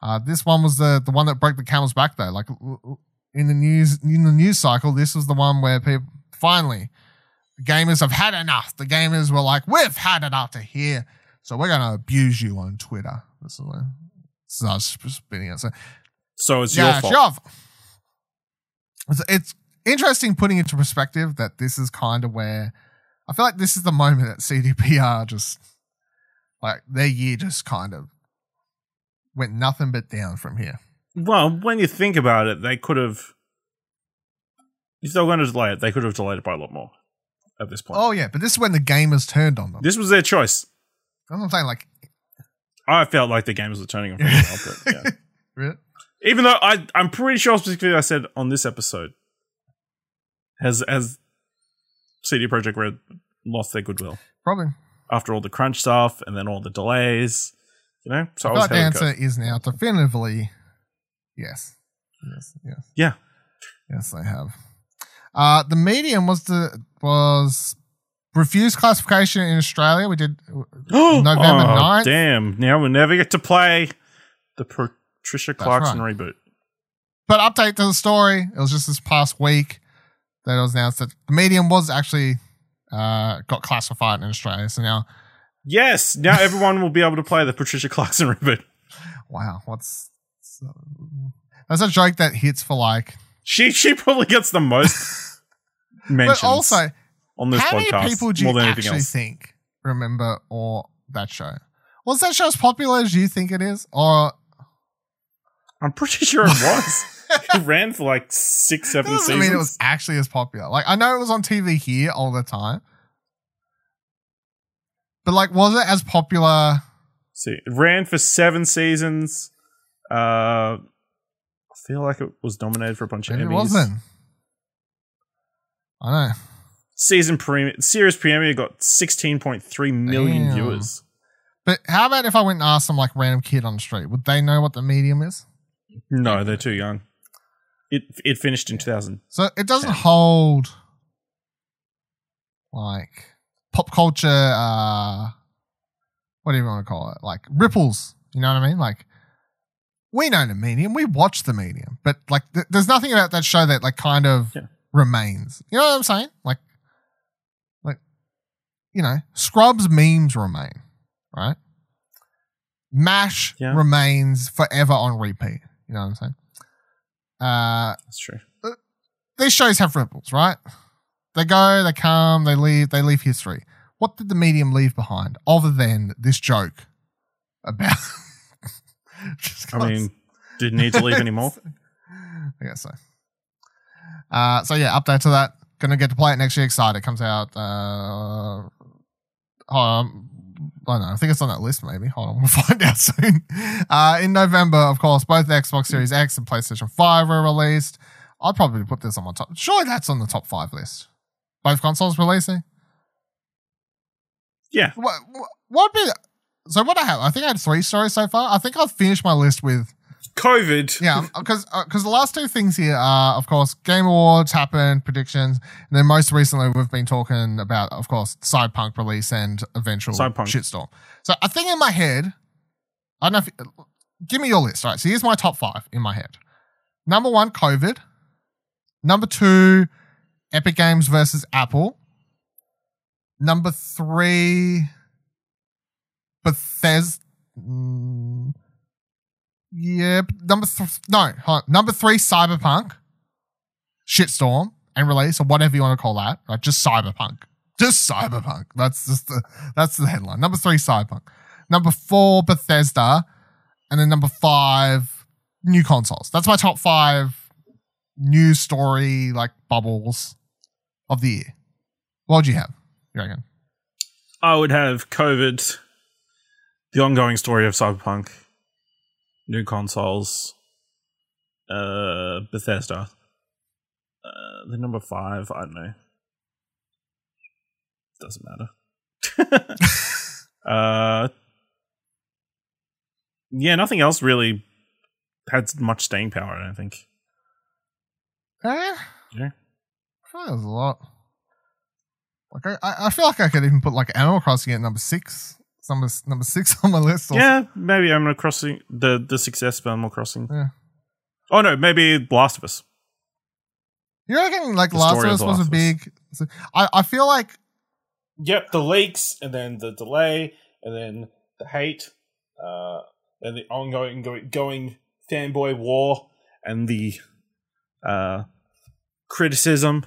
Uh, this one was the the one that broke the camel's back, though. Like in the news in the news cycle, this was the one where people finally gamers have had enough. The gamers were like, "We've had enough to here, so we're gonna abuse you on Twitter." This is, where, this is us spinning it. So so it's yeah, your it's fault. your fault. It's, it's interesting putting into perspective that this is kind of where I feel like this is the moment that CDPR just like their year just kind of went nothing but down from here. Well, when you think about it, they could have. If they were going to delay it, they could have delayed it by a lot more at this point. Oh yeah, but this is when the gamers turned on them. This was their choice. I'm saying. Like, I felt like the gamers were turning on them. but, yeah. really? Even though I, I'm pretty sure specifically I said on this episode, has has CD Projekt Red lost their goodwill probably. after all the crunch stuff and then all the delays. You know, so I, I feel was like the answer is now definitively yes, yes, yes. Yeah. Yes, they have. Uh, the medium was the was refused classification in Australia. We did November oh, 9th. Damn! Now we'll never get to play the Patricia Clarkson reboot. But update to the story. It was just this past week that it was announced that the medium was actually uh, got classified in Australia. So now, Yes, now everyone will be able to play the Patricia Clarkson reboot. wow, what's so, that's a joke that hits for like. She she probably gets the most mentions But also, on this how podcast many people do you actually else. think remember or that show? Was that show as popular as you think it is, or I'm pretty sure it was. it ran for like six, seven doesn't seasons. mean it was actually as popular. Like I know it was on TV here all the time, but like, was it as popular? See, it ran for seven seasons. Uh, I feel like it was nominated for a bunch Maybe of it wasn't. I know. Season premiere, series premiere got 16.3 million Damn. viewers. But how about if I went and asked some like random kid on the street? Would they know what the medium is? No, they're too young. It it finished in 2000. So it doesn't hold like pop culture. uh What do you want to call it? Like ripples. You know what I mean? Like we know the medium, we watch the medium, but like th- there's nothing about that show that like kind of Yeah. remains. You know what I'm saying? Like, like you know, Scrubs memes remain, right? Mash Yeah. remains forever on repeat. You know what I'm saying? Uh, That's true. these shows have ripples, right? They go, they come, they leave, they leave history. What did the medium leave behind other than this joke about? I mean, didn't need to leave anymore. I guess so. Uh, so yeah, update to that. Gonna get to play it next year. Excited. It Comes out. Uh, um, I don't know. I think it's on that list. Maybe. Hold on. We'll find out soon. Uh, in November, of course, both Xbox Series X and PlayStation Five were released. I'd probably put this on my top. Surely that's on the top five list. Both consoles releasing. Yeah. What? What what would be? So what I have? I think I had three stories so far. I think I've finished my list with COVID. yeah, uh, because because uh, the last two things here are, of course, Game Awards happened, predictions, and then most recently we've been talking about, of course, Cyberpunk release and eventual Cyberpunk. shitstorm. So a thing in my head, I don't know. If, give me your list. All right. So here's my top five in my head. Number one, COVID. Number two, Epic Games versus Apple. Number three, Bethesda. Mm, yeah, number th- no, number three, Cyberpunk, shitstorm and release or whatever you want to call that. Right? Just Cyberpunk, just Cyberpunk. That's just the that's the headline. Number three, Cyberpunk. Number four, Bethesda, and then number five, new consoles. That's my top five news story like bubbles of the year. What would you have? You reckon? I would have COVID, the ongoing story of Cyberpunk, new consoles, uh, Bethesda. Uh, the number five, I don't know. Doesn't matter. uh, yeah, nothing else really had much staying power. I don't think. Eh, Yeah. I feel like there's a lot. Like I, I I feel like I could even put like Animal Crossing at number six. It's Number number six on my list. or- Yeah, maybe Animal Crossing, the the success of Animal Crossing. Yeah. Oh no, maybe Last of Us. You reckon like The Last of of Us was a Last of Us. big? I I feel like Yep, the leaks and then the delay and then the hate, uh, and the ongoing going, going fanboy war and the uh, criticism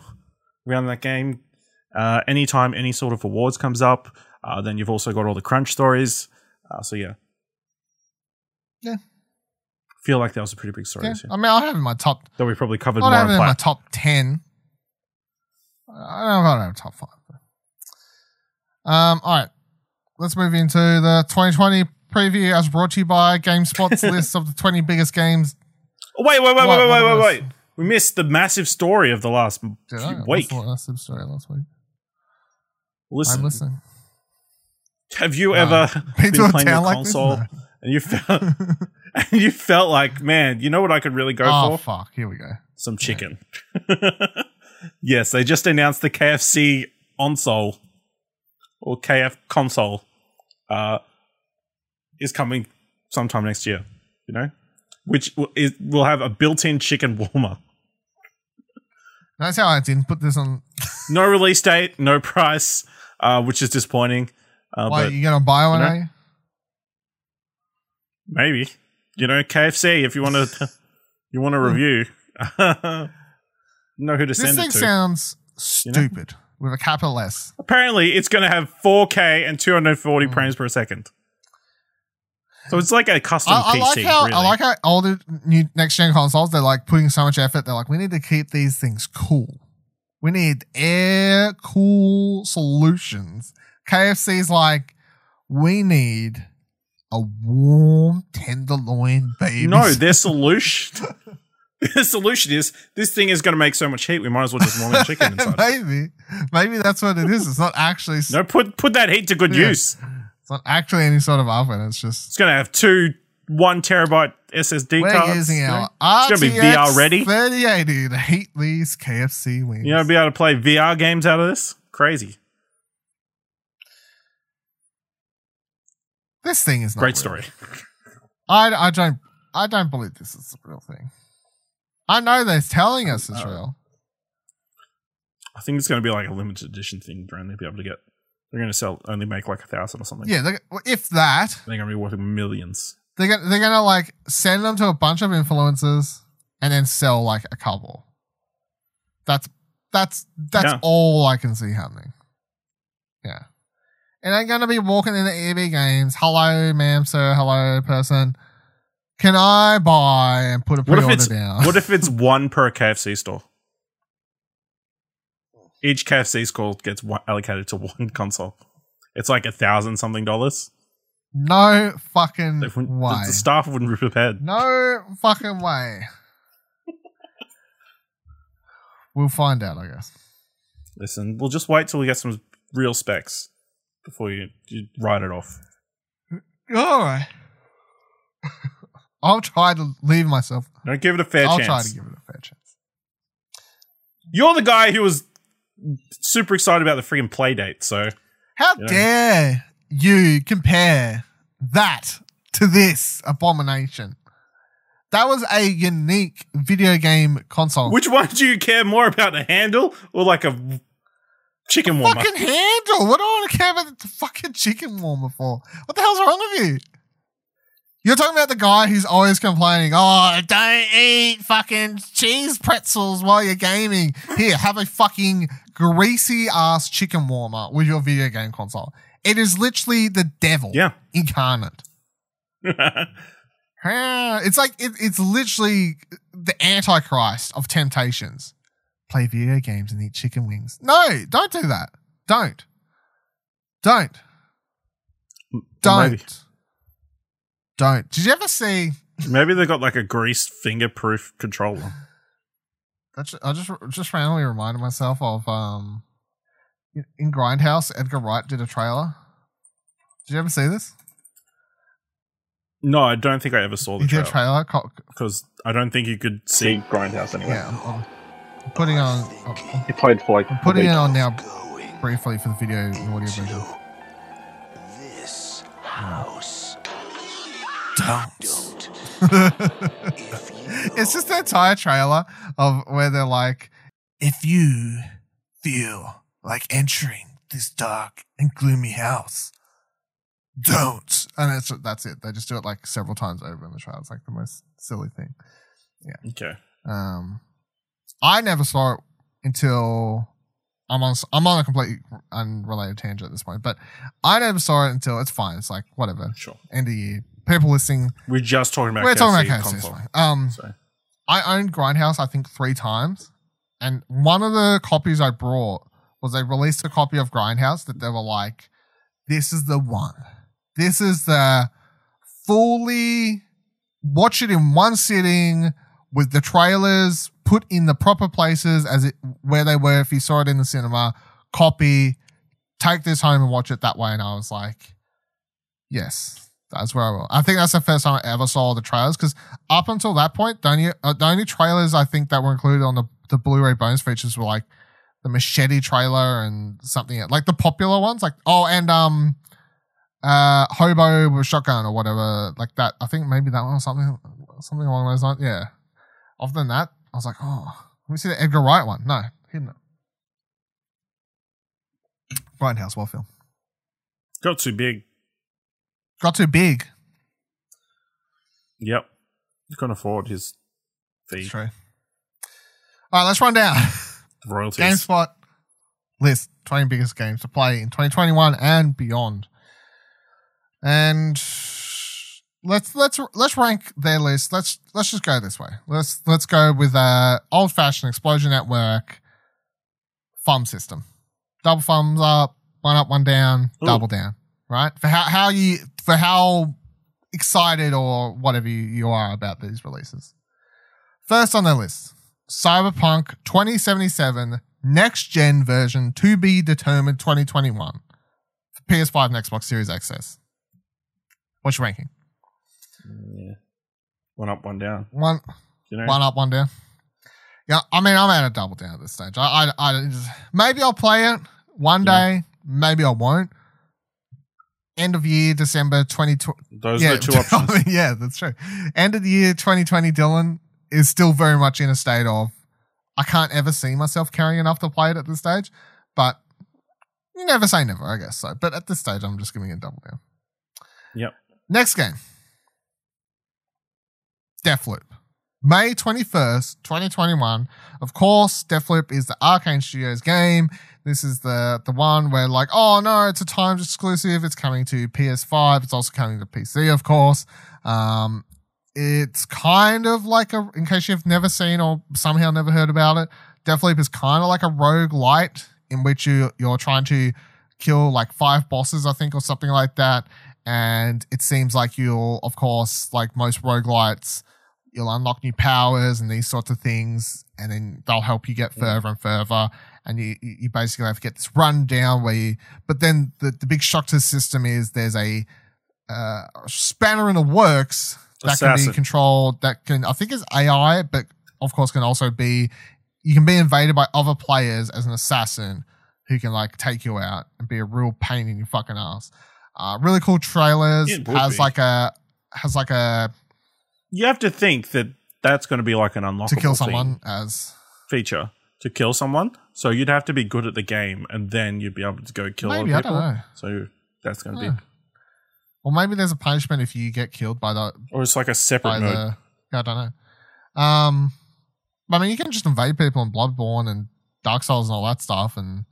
around that game. Uh, anytime any sort of awards comes up, uh, then you've also got all the crunch stories. Uh, so yeah, Yeah. feel like that was a pretty big story yeah, I mean I have in my top. that we probably covered I don't have in my top ten. I don't know if I have top five. Um. All right. Let's move into the 2020 preview as brought to you by GameSpot's list of the 20 biggest games. Oh, wait, wait, wait, What- wait, wait, wait, wait, wait. We missed the massive story of the last Did I? week. That's the story last week. Listen, I'm listening. Have you ever People been playing a like this? console No. and you felt and you felt like, man, you know what I could really go Oh for? fuck! Here we go. Some chicken. yes, they just announced the KFC console or KF console uh, is coming sometime next year. You know, which will, is, will have a built-in chicken warmer. That's how I didn't put this on. No release date, no price, uh, which is disappointing. Uh, Why but you gonna buy one? you know, are you? maybe you know KFC if you want to you want to review. know who to This send thing it to. sounds You know? stupid with a capital S. Apparently, it's going to have 4K and 240 Mm. frames per second. So it's like a custom I, I PC. like how really. I like how older new next gen consoles they're like putting so much effort. They're like, we need to keep these things cool. We need air cool solutions. KFC's like, we need a warm tenderloin baby. no, their solution. their solution is this thing is going to make so much heat. We might as well just warm the chicken inside. maybe, maybe that's what it is. It's not actually. no, put put that heat to good Yeah. use. It's not actually any sort of oven. It's just It's going to have two one terabyte SSD we're cards. using our It's gonna be VR ready. 3080 to heat these KFC wings. You know, be able to play VR games out of this. Crazy, this thing is not great real. story. I, I don't I don't believe this is the real thing. I know they're telling us it's Uh, real. I think it's going to be like a limited edition thing. They're only be able to get. They're going to sell only make like a thousand or something. Yeah, if that, They're going to be worth millions. they're gonna, they're gonna like send them to a bunch of influencers and then sell like a couple. That's that's that's Yeah. all I can see happening. Yeah, and they're gonna be walking in the EB Games. Hello, ma'am, sir. Hello, person. Can I buy and put a What if pre-order it's down? what if it's one per KFC store? Each KFC store gets one, allocated to one console. It's like a thousand something dollars. no fucking They way. The, staff wouldn't a head. No fucking way. we'll find out, I guess. Listen, we'll just wait till we get some real specs before you, you write it off. All right. I'll try to leave myself. Don't give it a fair chance. I'll try to give it a fair chance. You're the guy who was super excited about the freaking Playdate, so How Yeah. dare you compare that to this abomination? That was a unique video game console. which one do you care more about, a handle or like a chicken warmer? fucking handle. What do I want to care about the fucking chicken warmer for? What the hell's wrong with you? You're talking about the guy who's always complaining, oh, don't eat fucking cheese pretzels while you're gaming. Here, have a fucking greasy ass chicken warmer with your video game console. It is literally the devil Yeah. incarnate. It's like, it, it's literally the antichrist of temptations. Play video games and eat chicken wings. No, don't do that. Don't. Don't. Don't. Maybe, Don't. Did you ever see? maybe they got like a greased fingerproof controller. That's, I just just randomly reminded myself of um in Grindhouse. Edgar Wright did a trailer. Did you ever see this? No, I don't think I ever saw He the did a trailer trailer. because I don't think you could see Grindhouse anyway. Yeah, I'm, I'm putting on. I'm, I'm He played for like putting it on now Going briefly for the video and audio version. this house. Don't. Don't. If you it's just the entire trailer of where they're like, if you feel like entering this dark and gloomy house, don't. And it's that's it. They just do it like several times over in the trailer. It's like the most silly thing. Yeah. Okay. Um, I never saw it until I'm on. I'm on a completely unrelated tangent at this point, but I never saw it until it's fine. It's like whatever. Sure. End of year, people listening. We're just talking about We're talking about KFC. Um, So I owned Grindhouse, I think, three times. And one of the copies I brought was they released a copy of Grindhouse that they were like, this is the one. This is the fully watch it in one sitting with the trailers put in the proper places as it where they were if you saw it in the cinema, copy, take this home and watch it that way. And I was like, yes, that's where I will. I think that's the first time I ever saw the trailers because up until that point, the only, uh, the only trailers I think that were included on the, the Blu-ray bonus features were like the Machete trailer and something else. like the popular ones, like oh, and um, uh, Hobo with shotgun or whatever, like that. I think maybe that one or something, something along those lines. Yeah. Other than that, I was like, oh, let me see the Edgar Wright one. No, hidden it. Grindhouse, well film. got too big. Got too big. Yep. You couldn't afford his fee It's true. All right, let's run down. royalties. GameSpot list 20 biggest games to play in 2021 and beyond. And let's let's let's rank their list. Let's let's just go this way. Let's let's go with uh old fashioned explosion network thumb system. Double thumbs up, one up, one down, Ooh. double down. Right? For how how you for how excited or whatever you, you are about these releases. First on their list, Cyberpunk 2077 next gen version to be determined 2021 for PS5 and Xbox Series XS. What's your ranking? Yeah. One up, one down. One, You know? one up, one down. Yeah, I mean, I'm at a double down at this stage. I, I, I just, maybe I'll play it one Yeah. day. Maybe I won't. end of year December 2020. Those are the two options. yeah, that's true. End of the year 2020, Dylan is still very much in a state of I can't ever see myself carrying enough to play it at this stage, but you never say never, I guess so. But at this stage, I'm just giving it a double down. Yep. Next game. Deathloop. May 21st, 2021. Of course, Deathloop is the Arkane Studios game. This is the the one where like, oh no, it's a timed exclusive. It's coming to PS5. It's also coming to PC, of course. Um, it's kind of like a, in case you've never seen or somehow never heard about it, Deathloop is kind of like a rogue light in which you you're trying to kill like five bosses, I think, or something like that. And it seems like you'll, of course, like most roguelites, you'll unlock new powers and these sorts of things, and then they'll help you get further and further. And you, you basically have to get this run down where you, but then the, the big shock to the system is there's a uh, spanner in the works that can be controlled, that can, I think is AI, but of course can also be, you can be invaded by other players as an assassin who can like take you out and be a real pain in your fucking ass. Uh, really cool trailers. It has be. like a, has like a, You have to think that that's going to be like an unlockable to kill someone as, feature to kill someone. So you'd have to be good at the game, and then you'd be able to go kill Maybe, other I people. don't know. So that's going to Yeah. be, or maybe there's a punishment if you get killed by the, or it's like a separate mode. the, yeah, I don't know. Um, but I mean, you can just invade people in Bloodborne and Dark Souls and all that stuff and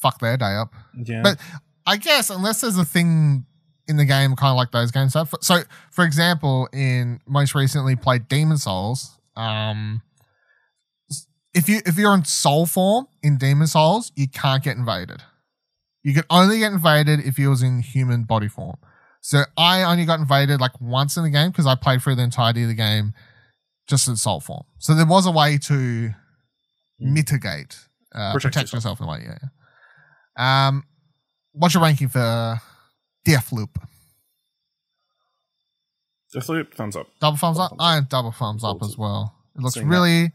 fuck their day up. yeah, But I guess unless there's a thing in the game, kind of like those games have. So, for example, in most recently played Demon's Souls, um, if you if you're in soul form in Demon's Souls, you can't get invaded. You can only get invaded if you was in human body form. So I only got invaded like once in the game because I played through the entirety of the game just in soul form. So there was a way to mitigate, uh, Protect protect, yourself. yourself in a way. Yeah. yeah. Um, what's your ranking for Deathloop? Deathloop, thumbs up. Double thumbs up. Double thumbs up. I am double thumbs up as well. It looks Seeing really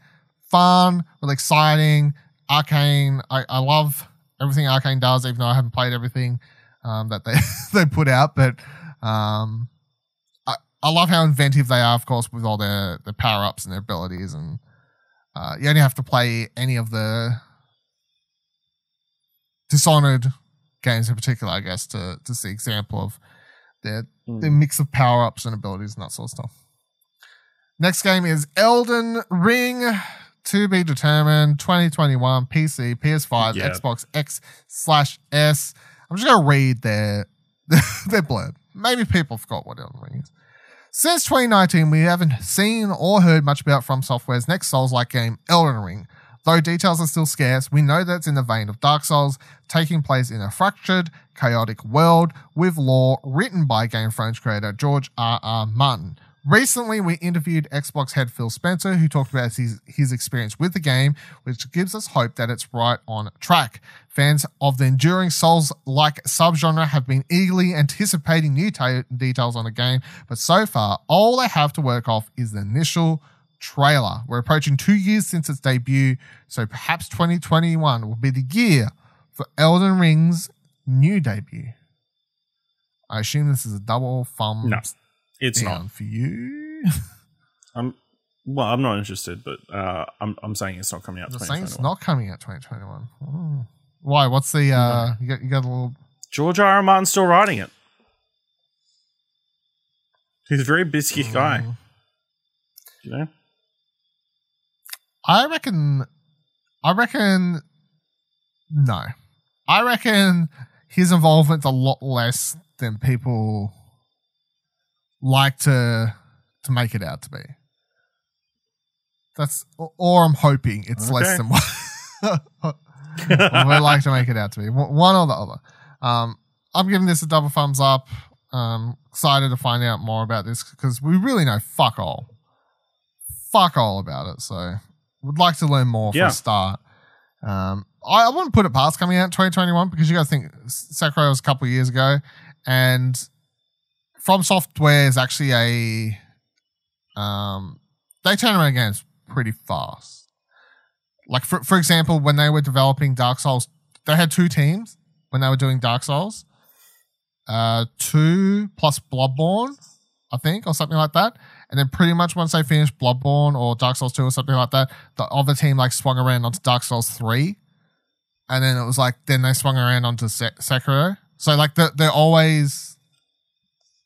fun, really exciting. Arkane. I, I love everything Arkane does, even though I haven't played everything um, that they they put out. But um, I, I love how inventive they are, of course, with all their their power ups and their abilities. And uh, you only have to play any of the Dishonored games in particular, I guess, to to see example of their hmm. the mix of power ups and abilities and that sort of stuff. Next game is Elden Ring to be determined 2021 PC, PS5, Yeah. Xbox X slash S. I'm just gonna read their their blurb. Maybe people forgot what Elden Ring is. Since 2019, we haven't seen or heard much about From Software's next Souls-like game, Elden Ring. Though details are still scarce, we know that it's in the vein of Dark Souls, taking place in a fractured, chaotic world with lore written by Game Thrones creator George R. R. Martin. Recently, we interviewed Xbox head Phil Spencer, who talked about his, his experience with the game, which gives us hope that it's right on track. Fans of the enduring Souls like subgenre have been eagerly anticipating new ta- details on the game, but so far, all they have to work off is the initial trailer. We're approaching two years since its debut, so perhaps 2021 will be the year for Elden Ring's new debut. I assume this is a double thumb No, It's not. for you. I'm well. I'm not interested, but uh, I'm I'm saying it's not coming out. The saying it's 2021. not coming out 2021. Hmm. Why? What's the uh? You got you got a little. George R. R. Martin's still writing it. He's a very busy guy. Hmm. You know. I reckon. I reckon. No, I reckon his involvement's a lot less than people like to to make it out to be. That's or- I'm hoping it's less Okay. than what we like to make it out to be. One one or the other. Um, I'm giving this a double thumbs up. Um, excited to find out more about this because we really know fuck all, fuck all about it. So would like to learn more for Yeah. a start. Um, I, I wouldn't put it past coming out in 2021 because you got to think Sekiro was a couple of years ago, and From Software is actually a um, they turn around games pretty fast. Like for for example, when they were developing Dark Souls, they had two teams when they were doing Dark Souls. uh, two plus Bloodborne, I think, or something like that. And then pretty much once they finished Bloodborne or Dark Souls 2 or something like that, the other team like swung around onto Dark Souls 3. And then it was like, then they swung around onto Se- Sekiro. So like they're, they're always.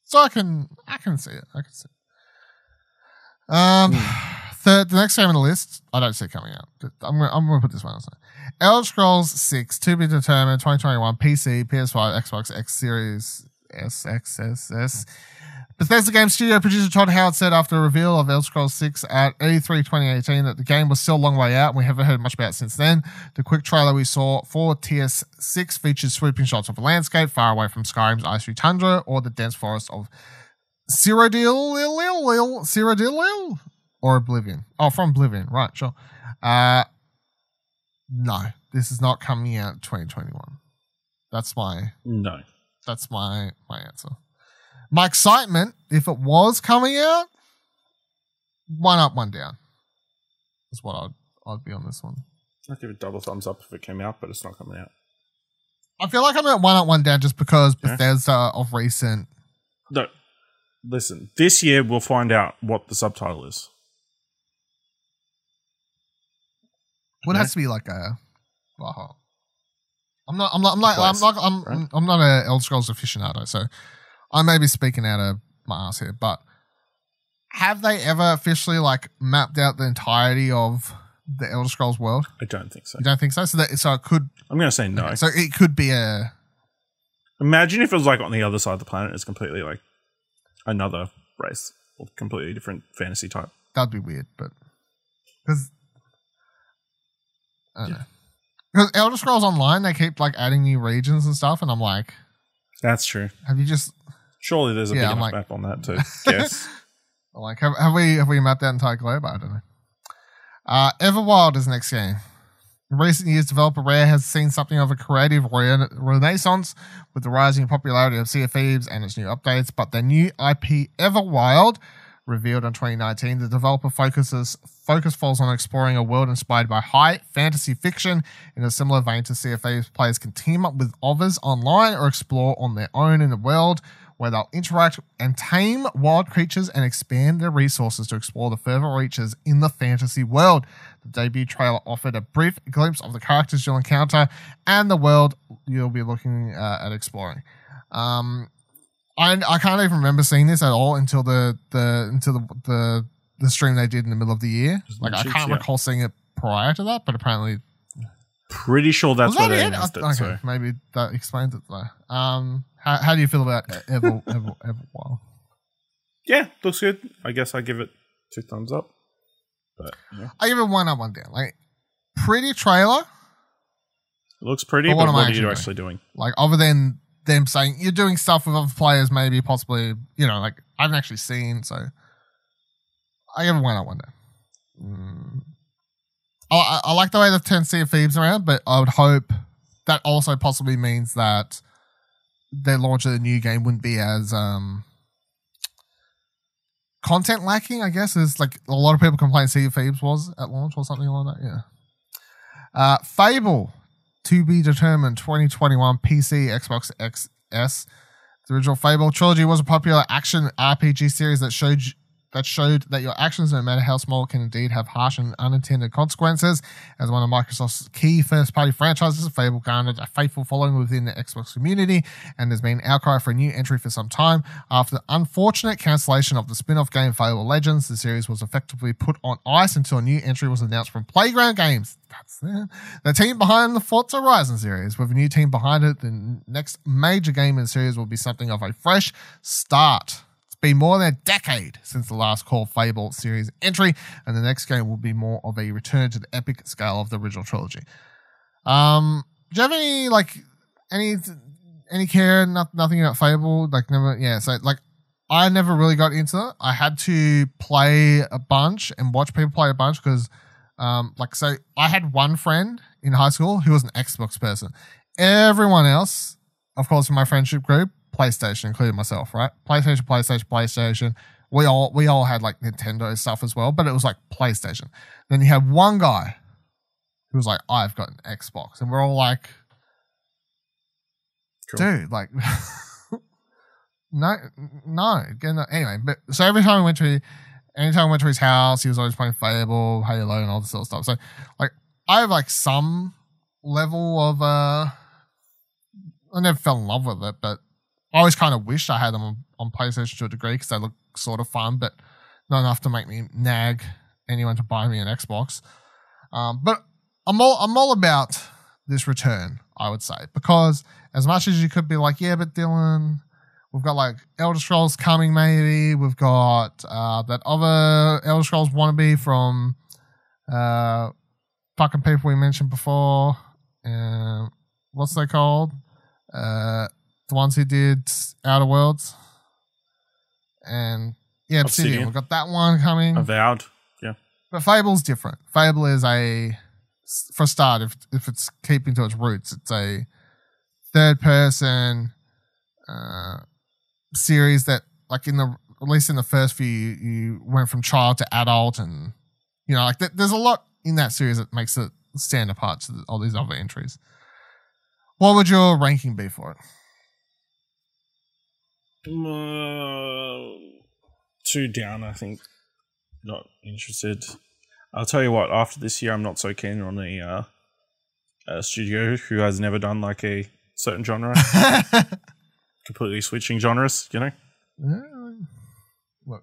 So I can I can see it. I can see it. Um, the, the next game on the list, I don't see it coming out. I'm gonna, I'm gonna put this one on. Elder Scrolls 6, to be determined, 2021, PC, PS5, Xbox X Series S, X, S, S. Bethesda Game Studio producer Todd Howard said after a reveal of Elder Scrolls 6 at E3 2018 that the game was still a long way out and we haven't heard much about it since then. The quick trailer we saw for TS6 features sweeping shots of a landscape far away from Skyrim's icy tundra or the dense forest of Cyrodiil, Cyrodiil, or Oblivion. Oh, from Oblivion, right, sure. Uh, no, this is not coming out 2021. That's my No. that's my my answer. My excitement, if it was coming out, one up, one down. Is what I'd I'd be on this one. I'd give it a double thumbs up if it came out, but it's not coming out. I feel like I'm at one up, one down just because Yeah. Bethesda of recent. No. Listen, this year we'll find out what the subtitle is. What Okay. has to be like a. Well, I'm not. I'm not. I'm not. I'm not. I'm, right? I'm not a Elder Scrolls aficionado, so I may be speaking out of my ass here. But have they ever officially like mapped out the entirety of the Elder Scrolls world? I don't think so. You don't think so? So that so it could. I'm going to say no. okay, so it could be a. Imagine if it was like on the other side of the planet. It's completely like another race or completely different fantasy type. That'd be weird, but because I don't know. Because Elder Scrolls Online, they keep like adding new regions and stuff, and I'm like, That's true. have you just Surely there's a Yeah, big enough like- map on that to guess. I'm like have, have we have we mapped that entire globe? I don't know. Uh, Everwild is next game. In recent years, developer Rare has seen something of a creative rena- renaissance with the rising popularity of Sea of Thieves and its new updates. But their new IP, Everwild, revealed in 2019, the developer focuses focus falls on exploring a world inspired by high fantasy fiction in a similar vein to Sea of Thieves. Players can team up with others online or explore on their own in the world where they'll interact and tame wild creatures and expand their resources to explore the further reaches in the fantasy world. The debut trailer offered a brief glimpse of the characters you'll encounter and the world you'll be looking uh, at exploring. Um, I, I can't even remember seeing this at all until the the until the the, the stream they did in the middle of the year. Like I cheats, can't yeah. recall seeing it prior to that, but apparently Pretty sure that's was where that they it? announced it. okay, So. maybe that explains it though. Um, how, how do you feel about Ever Ever Everwild? Yeah, looks good. I guess I give it two thumbs up. But yeah. I give it one up, one down. Like pretty trailer. It looks pretty, But but what what, am I are you actually actually doing? Like other than them saying you're doing stuff with other players, maybe possibly you know like I haven't actually seen. So I give it one up, one down. Mm. I, I, I like the way they've turned Sea of Thieves around, but I would hope that also possibly means that their launch of the new game wouldn't be as um content lacking, I guess, is like a lot of people complain Sea of Thieves was at launch or something like that. Yeah. Uh, Fable, to be determined, 2021 PC, Xbox XS. The original Fable trilogy was a popular action RPG series that showed that showed that your actions, no matter how small, can indeed have harsh and unintended consequences. As one of Microsoft's key first-party franchises, Fable garnered a faithful following within the Xbox community, and there's been outcry for a new entry for some time. After the unfortunate cancellation of the spin-off game Fable Legends, the series was effectively put on ice until a new entry was announced from Playground Games. That's. The team behind the Forza Horizon series. With a new team behind it, the next major game in the series will be something of a fresh start. Been more than a decade since the last Call Fable series entry, and the next game will be more of a return to the epic scale of the original trilogy. Um, do you have any like any any care? Not, nothing about Fable. Like never. Yeah. So like, I never really got into it. I had to play a bunch and watch people play a bunch because, um, like, so I had one friend in high school who was an Xbox person. Everyone else, of course, in my friendship group, PlayStation, including myself, right? PlayStation, PlayStation, PlayStation. We all we all had like Nintendo stuff as well, but it was like PlayStation. Then you had one guy who was like, "I've got an Xbox," and we're all like, Cool. "Dude, like, No, no. Anyway, but so every time we went to, anytime we went to his house, he was always playing Fable, Halo, and all this sort of stuff. So, like, I have like some level of uh, I never fell in love with it, but I always kind of wished I had them on, on PlayStation to a degree because they look sort of fun, but not enough to make me nag anyone to buy me an Xbox. Um, but I'm all I'm all about this return, I would say, because as much as you could be like, yeah, but Dylan, we've got like Elder Scrolls coming, maybe we've got uh, that other Elder Scrolls wannabe from uh, fucking people we mentioned before. Uh, what's they called? Uh, the ones who did Outer Worlds, and yeah, Obsidian. Obsidian. We've got that one coming. Avowed. Yeah. But Fable's different. Fable is a, for a start, if if it's keeping to its roots, it's a third person uh, series that, like in the at least in the first few, you, you went from child to adult, and you know, like th- there's a lot in that series that makes it stand apart to all these other entries. What would your ranking be for it? Uh, two down, I think. Not interested. I'll tell you what. After this year, I'm not so keen on a, uh, a studio who has never done like a certain genre, completely switching genres. You know. Yeah, Look,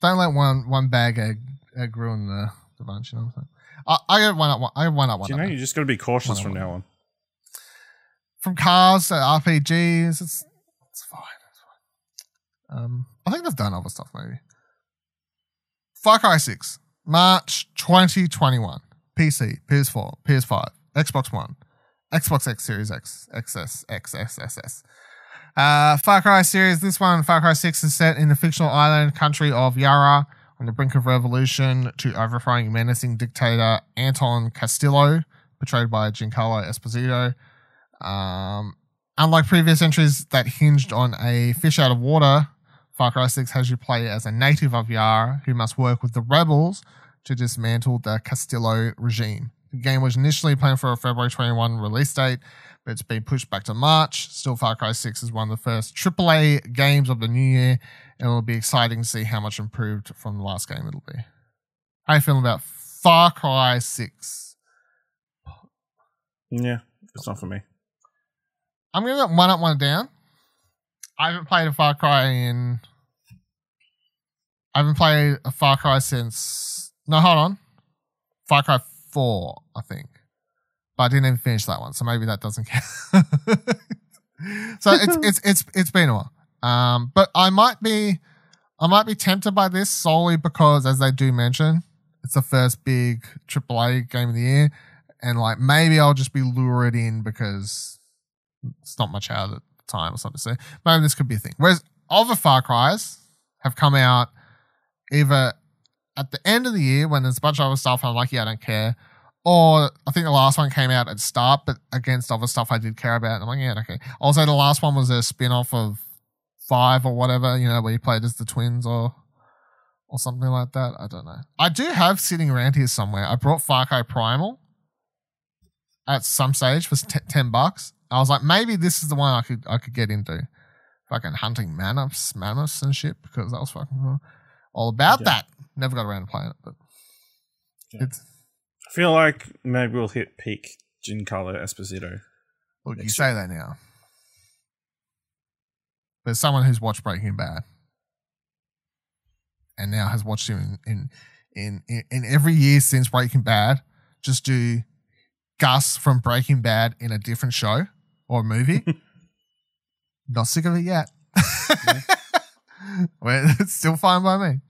don't let one one bag egg, egg ruin the, the bunch. You know what I'm saying? I, I got one up. One, I got one up. One Do you know up. you just got to be cautious from now on. From cars to RPGs, it's it's fine. It's fine. Um, I think they've done other stuff maybe. Far Cry Six, March 2021, PC, PS4, PS5, Xbox One, Xbox X Series X, XS, XSSS. Uh, Far Cry series. This one, Far Cry 6, is set in the fictional island country of Yara on the brink of revolution to overthrowing menacing dictator Anton Castillo, portrayed by Giancarlo Esposito. Um, unlike previous entries that hinged on a fish out of water, Far Cry 6 has you play as a native of Yara who must work with the rebels to dismantle the Castillo regime. The game was initially planned for a February 21 release date, but it's been pushed back to March. Still, Far Cry 6 is one of the first AAA games of the new year, and it'll be exciting to see how much improved from the last game it'll be. How you feeling about Far Cry 6? Yeah, it's not for me. I'm gonna go one up, one down. I haven't played a Far Cry in. I haven't played a Far Cry since. No, hold on. Far Cry 4, I think. But I didn't even finish that one, so maybe that doesn't count. so it's it's it's it's been a while. Um, but I might be I might be tempted by this solely because, as they do mention, it's the first big AAA game of the year, and like maybe I'll just be lured in because it's not much out at the time or something. So maybe this could be a thing. Whereas other Far Cries have come out either at the end of the year when there's a bunch of other stuff, I'm like, yeah, I don't care. Or I think the last one came out at start, but against other stuff I did care about. I'm like, yeah, okay. Also, the last one was a spin off of Five or whatever, you know, where you played as the twins or or something like that. I don't know. I do have sitting around here somewhere. I brought Far Cry Primal at some stage for t- 10 bucks. I was like, maybe this is the one I could I could get into. Fucking hunting mammoths, mammoths and shit because that was fucking all about Yeah. that. Never got around to playing it, but Yeah. it's I feel like maybe we'll hit peak Giancarlo Esposito. Look, you say that now. But as someone who's watched Breaking Bad and now has watched him in in, in, in every year since Breaking Bad, just do Gus from Breaking Bad in a different show or movie. Not sick of it yet. well, it's still fine by me.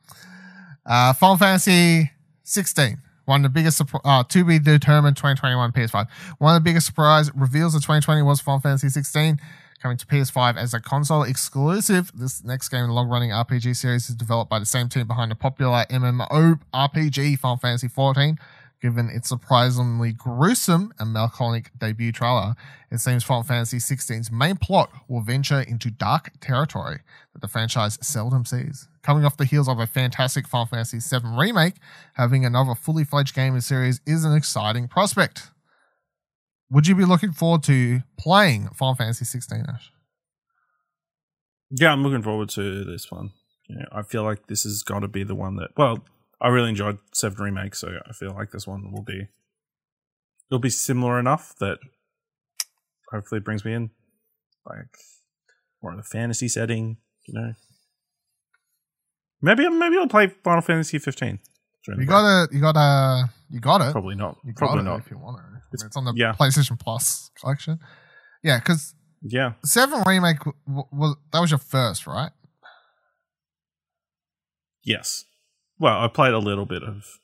Uh, Final Fantasy 16. One of the biggest, uh, to be determined 2021 PS5. One of the biggest surprise reveals of 2020 was Final Fantasy 16 coming to PS5 as a console exclusive. This next game in the long running RPG series is developed by the same team behind the popular MMO RPG Final Fantasy 14. Given its surprisingly gruesome and melancholic debut trailer, it seems Final Fantasy 16's main plot will venture into dark territory that the franchise seldom sees. Coming off the heels of a fantastic Final Fantasy VII remake, having another fully fledged game in the series is an exciting prospect. Would you be looking forward to playing Final Fantasy XVI? Yeah, I'm looking forward to this one. Yeah, I feel like this has got to be the one that. Well, I really enjoyed Seven remake, so I feel like this one will be. It'll be similar enough that hopefully it brings me in, like more of a fantasy setting. You know, maybe maybe I'll play Final Fantasy 15. You got it. You got to You got it. Probably not. You Probably not. if you want it. I mean, It's- It's, on the yeah. PlayStation Plus collection. Yeah, because Yeah. Seven remake was that was your first, right? Yes. Well, I played a little bit of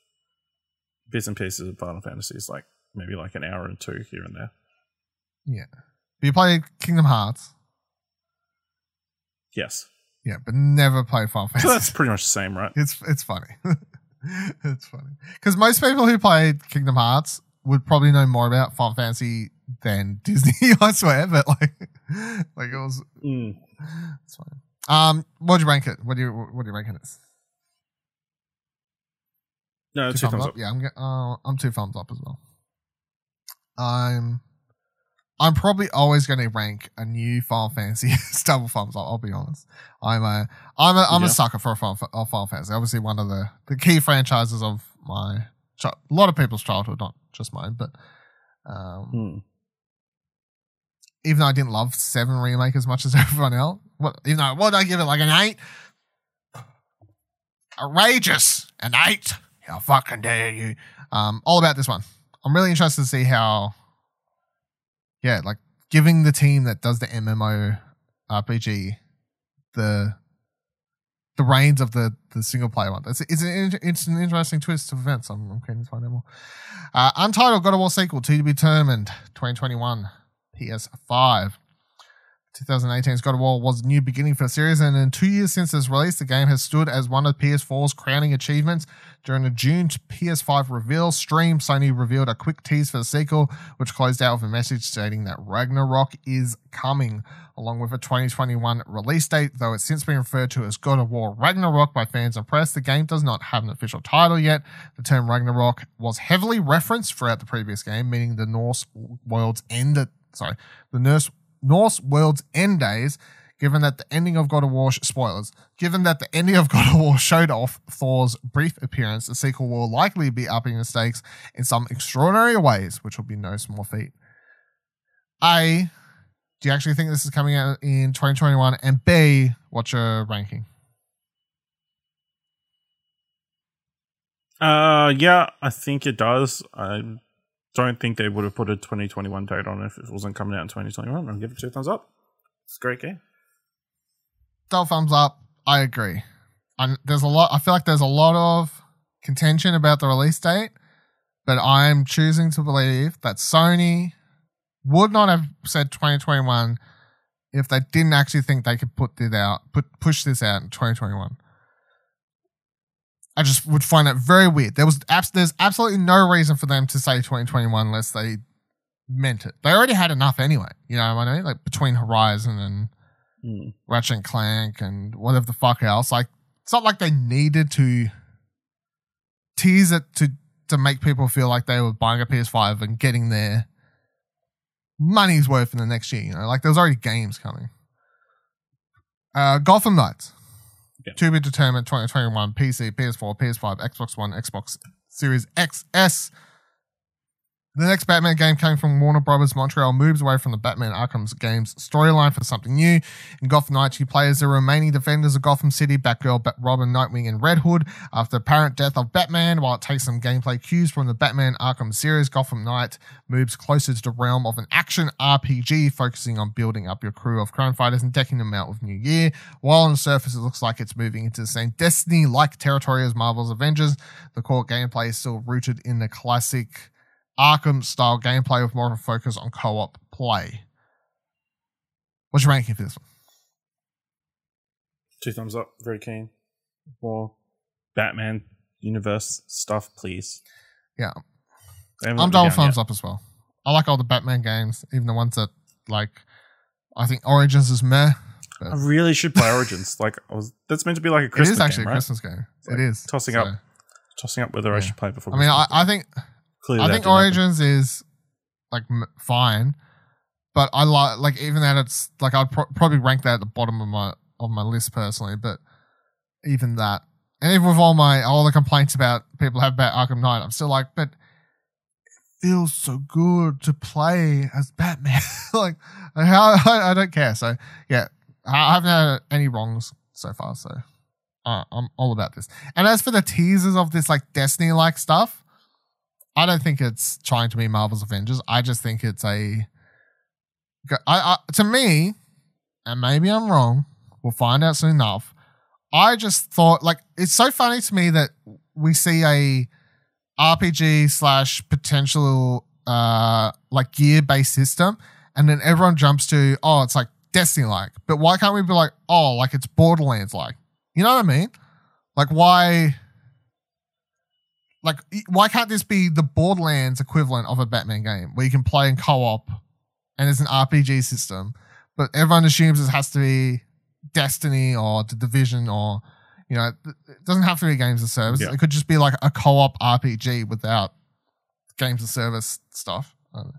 bits and pieces of Final Fantasies, like maybe like an hour and two here and there. Yeah. You played Kingdom Hearts. Yes. Yeah, but never played Final So Fantasy. that's pretty much the same, right? It's it's funny. it's funny because most people who played Kingdom Hearts would probably know more about Final Fantasy than Disney. I swear, but like, like it was. Mm. It's fine. Um, what'd you rank it? What do you what do you rank it as? No, two, thumbs up. Yeah, I'm uh, I'm two thumbs up as well. I'm I'm probably always going to rank a new Final Fantasy as double thumbs up. I'll be honest. I'm a I'm a I'm Yeah. a sucker for a Final, a Final Fantasy. Obviously, one of the the key franchises of my a lot of people's childhood, not just mine. But um, Mm. even though I didn't love Seven remake as much as everyone else, what you know, what did I give it like an eight? Outrageous, an eight. How fucking dare you? Um, all about this one. I'm really interested to see how. Yeah, like giving the team that does the MMO RPG the the reins of the the single player one. It's, it's, an, it's an interesting twist of events. I'm, I'm keen to find out more. Uh, Untitled God of War sequel to be determined 2021 PS5. 2018's God of War was a new beginning for the series, and in two years since its release, the game has stood as one of PS4's crowning achievements. During the June PS5 reveal stream, Sony revealed a quick tease for the sequel, which closed out with a message stating that Ragnarok is coming, along with a 2021 release date. Though it's since been referred to as God of War Ragnarok by fans and press, the game does not have an official title yet. The term Ragnarok was heavily referenced throughout the previous game, meaning the Norse world's end. Sorry, the Norse Norse world's end days. Given that the ending of God of War spoilers, given that the ending of God of War showed off Thor's brief appearance, the sequel will likely be upping the stakes in some extraordinary ways, which will be no small feat. A, do you actually think this is coming out in 2021? And B, what's your ranking? Uh, yeah, I think it does. I don't think they would have put a 2021 date on it if it wasn't coming out in 2021. I'll give it two thumbs up. It's a great game. Double thumbs up. I agree. And there's a lot. I feel like there's a lot of contention about the release date, but I'm choosing to believe that Sony would not have said 2021 if they didn't actually think they could put this out, put push this out in 2021. I just would find that very weird. There was abs- there's absolutely no reason for them to say 2021 unless they meant it. They already had enough anyway. You know what I mean? Like between Horizon and Mm. Ratchet and Clank and whatever the fuck else. Like it's not like they needed to tease it to to make people feel like they were buying a PS5 and getting their money's worth in the next year. You know, like there was already games coming. Uh, Gotham Knights. Yeah. To be determined 2021 PC, PS4, PS5, Xbox One, Xbox Series XS. The next Batman game came from Warner Brothers Montreal moves away from the Batman Arkham games storyline for something new. In Gotham Knights, you play as the remaining defenders of Gotham City, Batgirl, Bat- Robin, Nightwing, and Red Hood. After the apparent death of Batman, while it takes some gameplay cues from the Batman Arkham series, Gotham Knight moves closer to the realm of an action RPG, focusing on building up your crew of crime fighters and decking them out with new gear. While on the surface, it looks like it's moving into the same Destiny-like territory as Marvel's Avengers, the core gameplay is still rooted in the classic Arkham style gameplay with more of a focus on co op play. What's your ranking for this one? Two thumbs up. Very keen. More Batman universe stuff, please. Yeah. I'm me double thumbs yet. up as well. I like all the Batman games, even the ones that, like, I think Origins is meh. I really should play Origins. like, I was, that's meant to be like a It Christmas is actually game, a right? Christmas game. like it is. tossing So, up Tossing up whether I should play before. I mean, I, I think Clearly I think didn't happen. Origins is like m- fine, but I like like even that it's like I'd pro- probably rank that at the bottom of my of my list personally, but even that, and even with all my all the complaints about people have about Arkham Knight, I'm still like, but it feels so good to play as Batman. like, how I, I don't care. So yeah, I haven't had any wrongs so far. So uh, I'm all about this. And as for the teasers of this like Destiny like stuff, I don't think it's trying to be Marvel's Avengers. I just think it's a. I, I to me, and maybe I'm wrong. We'll find out soon enough. I just thought like it's so funny to me that we see a RPG slash potential uh like gear based system, and then everyone jumps to oh it's like Destiny like, but why can't we be like oh like it's Borderlands like? You know what I mean? Like why? Like why can't this be the Borderlands equivalent of a Batman game where you can play in co-op and it's an RPG system, but everyone assumes it has to be Destiny or the Division or you know it doesn't have to be games of service. Yeah. It could just be like a co-op RPG without games of service stuff. I don't know.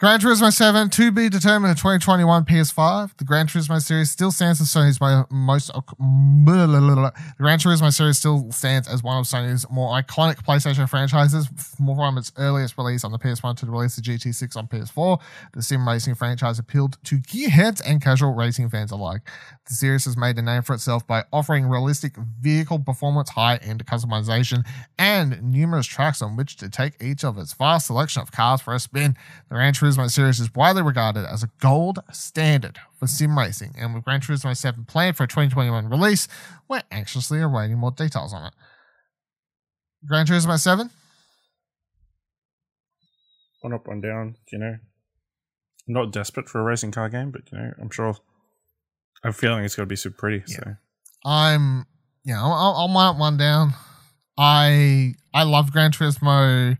Gran Turismo 7 to be determined in 2021 PS5. The Gran Turismo series still stands as Sony's mo- most. The Gran Turismo series still stands as one of Sony's more iconic PlayStation franchises, more from its earliest release on the PS1 to the release of GT6 on PS4. The sim racing franchise appealed to gearheads and casual racing fans alike. The series has made a name for itself by offering realistic vehicle performance, high end customization, and numerous tracks on which to take each of its vast selection of cars for a spin. The Gran Turismo series is widely regarded as a gold standard for sim racing, and with Gran Turismo 7 planned for a 2021 release, we're anxiously awaiting more details on it. Gran Turismo 7? One up, one down. You know, I'm not desperate for a racing car game, but you know, I'm sure. I'm feeling it's going to be super pretty. So I'm, you know, I'll, I'll mark one down. I I love Gran Turismo.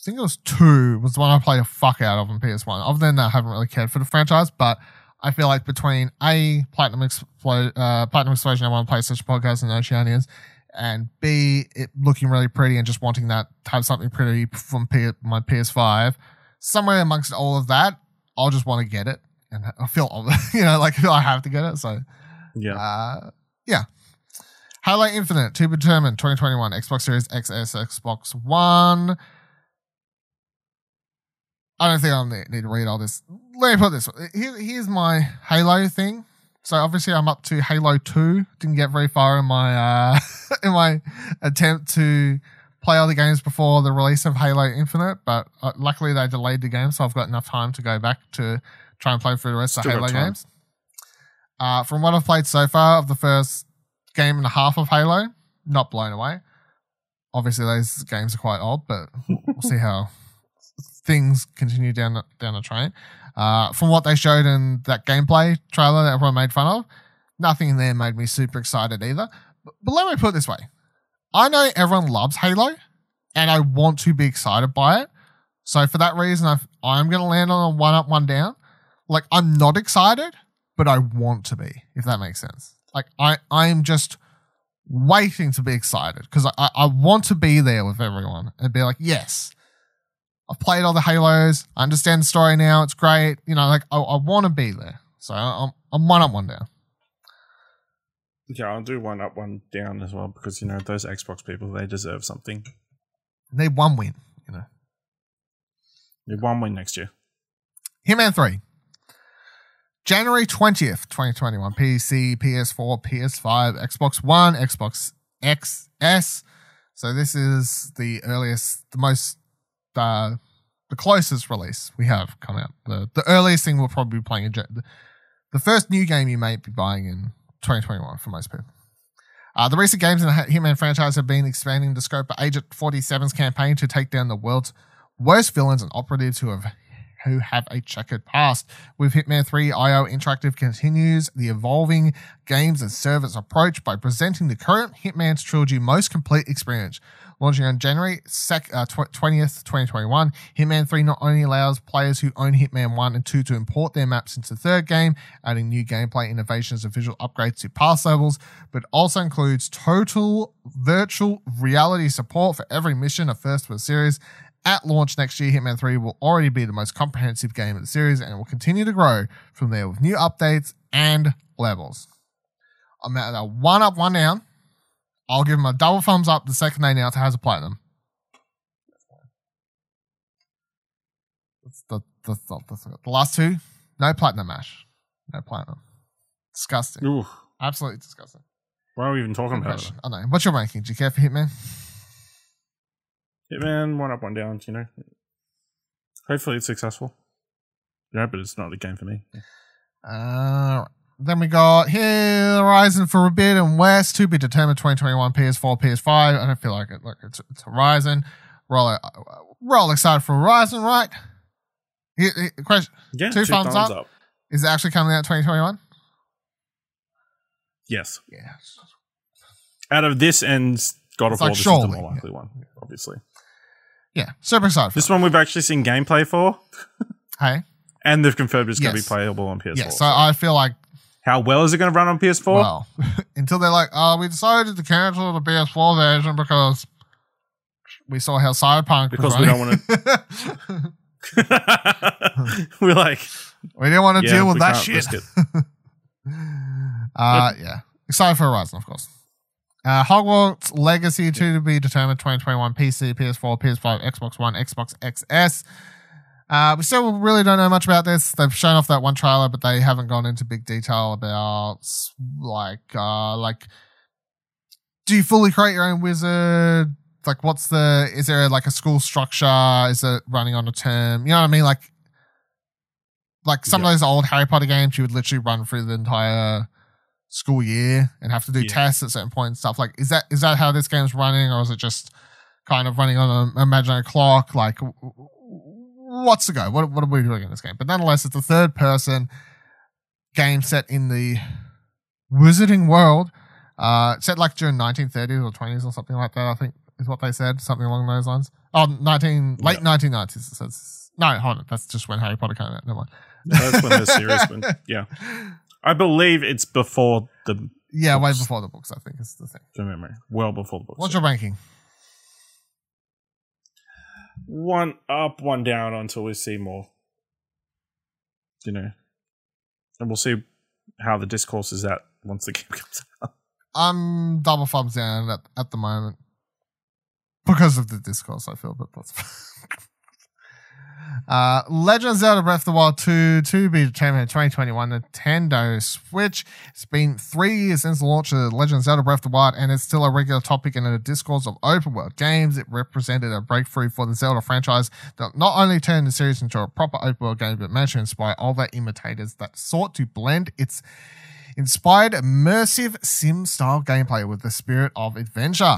I think it was two was the one I played a fuck out of on PS1. Other than that, I haven't really cared for the franchise, but I feel like between A, Platinum, Explo- uh, Platinum Explosion, I want to play such a Podcast and Oceanians, and B, it looking really pretty and just wanting that to have something pretty from P- my PS5, somewhere amongst all of that, I'll just want to get it. And I feel, you know, like I have to get it. So, yeah, uh, yeah. Halo Infinite to be determined 2021 Xbox Series XS, Xbox One. I don't think I need, need to read all this. Let me put this. Here, here's my Halo thing. So obviously I'm up to Halo 2. Didn't get very far in my uh in my attempt to play all the games before the release of Halo Infinite, but uh, luckily they delayed the game, so I've got enough time to go back to try and play through the rest Still of Halo games. Uh, from what I've played so far of the first game and a half of Halo, not blown away. Obviously, those games are quite old, but we'll see how things continue down the, down the train. Uh, from what they showed in that gameplay trailer that everyone made fun of, nothing in there made me super excited either. But, but let me put it this way: I know everyone loves Halo, and I want to be excited by it. So for that reason, I've, I'm going to land on a one up, one down. Like I'm not excited, but I want to be. If that makes sense. Like I, I'm just waiting to be excited because I, I, I want to be there with everyone and be like, yes, I've played all the Halos. I understand the story now. It's great. You know, like I, I want to be there. So I'm, I'm one up, one down. yeah, I'll do one up, one down as well because you know those Xbox people they deserve something. Need one win. You know, Need one win next year. Hitman Three. January 20th, 2021. PC, PS4, PS5, Xbox One, Xbox XS. So this is the earliest, the most, the closest release we have come out. The the earliest thing we'll probably be playing in the, the first new game you may be buying in 2021 for most people. Uh, the recent games in the Hitman franchise have been expanding the scope of Agent 47's campaign to take down the world's worst villains and operatives who have who have a checkered past. With Hitman 3, IO Interactive continues the evolving games and service approach by presenting the current Hitman's trilogy most complete experience. Launching on January sec- uh, tw- 20th, 2021, Hitman 3 not only allows players who own Hitman 1 and 2 to import their maps into the third game, adding new gameplay innovations and visual upgrades to past levels, but also includes total virtual reality support for every mission of first for the series At launch next year, Hitman 3 will already be the most comprehensive game in the series and it will continue to grow from there with new updates and levels. I'm at a one up, one down. I'll give him a double thumbs up the second they announce it has a platinum. That's the, the, the, the, the last two, no platinum mash. No platinum. Disgusting. Ooh, Absolutely disgusting. why are we even talking Good about it? question. I know. What's your ranking? Do you care for Hitman? Hitman, one up, one down. You know, hopefully it's successful. Yeah, but it's not a game for me. Uh, then we got here Horizon Forbidden West to be determined 2021 PS4, PS5. I don't feel like it. Look, it's, it's Horizon. We're all, we're all excited for Horizon, right? Here- here- question: Yeah, Two thumbs up. Is it actually coming out 2021? Yes. Yeah. Out of this and God It's of War, this is the more likely yeah. one, obviously. Yeah. Super excited for This one we've actually seen gameplay for, Hey. and they've confirmed it's going to Yes. be playable on PS4. Yeah. So I feel like, How well is it going to run on PS4? well, until they're like, oh, we decided to cancel the PS4 version because we saw how Cyberpunk Because was we don't running. Want to. We're like, we didn't want to yeah, deal with we that can't shit. risk it. Uh, yeah. Excited for Horizon, of course. Uh, Hogwarts Legacy 2 to be determined 2021 PC, PS4, PS5, Xbox One, Xbox XS. Uh, we still really don't know much about this. They've shown off that one trailer, but they haven't gone into big detail about like uh like do you fully create your own wizard? Like what's the is there like a school structure? Is it running on a term? You know what I mean? Like like some Yeah. of those old Harry Potter games, you would literally run through the entire school year and have to do Yeah. tests at certain points and stuff. Like, is that is that how this game's running, or is it just kind of running on an imaginary clock? Like, what's the go? What what are we doing in this game? But nonetheless, it's a third person game set in the wizarding world, uh, set like during 1930s or 20s or something like that. I think is what they said, something along those lines. Oh, 19 late Yeah. 1990s. It says. No, hold on. That's just when Harry Potter came out. Never mind. That's when the series went. Yeah. I believe it's before the, Yeah, way Books. before the books, I think is the thing. the memory. Well before the books. What's your ranking? one up, one down until we see more. You know. And we'll see how the discourse is at once the game comes out. I'm double thumbs down at, at the moment because of the discourse. I feel, but that's uh, Legend of Zelda Breath of the Wild 2 to be determined in 2021 Nintendo Switch. It's been three years since the launch of Legend of Zelda Breath of the Wild, and it's still a regular topic in the discourse of open world games. It represented a breakthrough for the Zelda franchise that not only turned the series into a proper open world game, but managed to inspire other imitators that sought to blend its inspired immersive sim style gameplay with the spirit of adventure.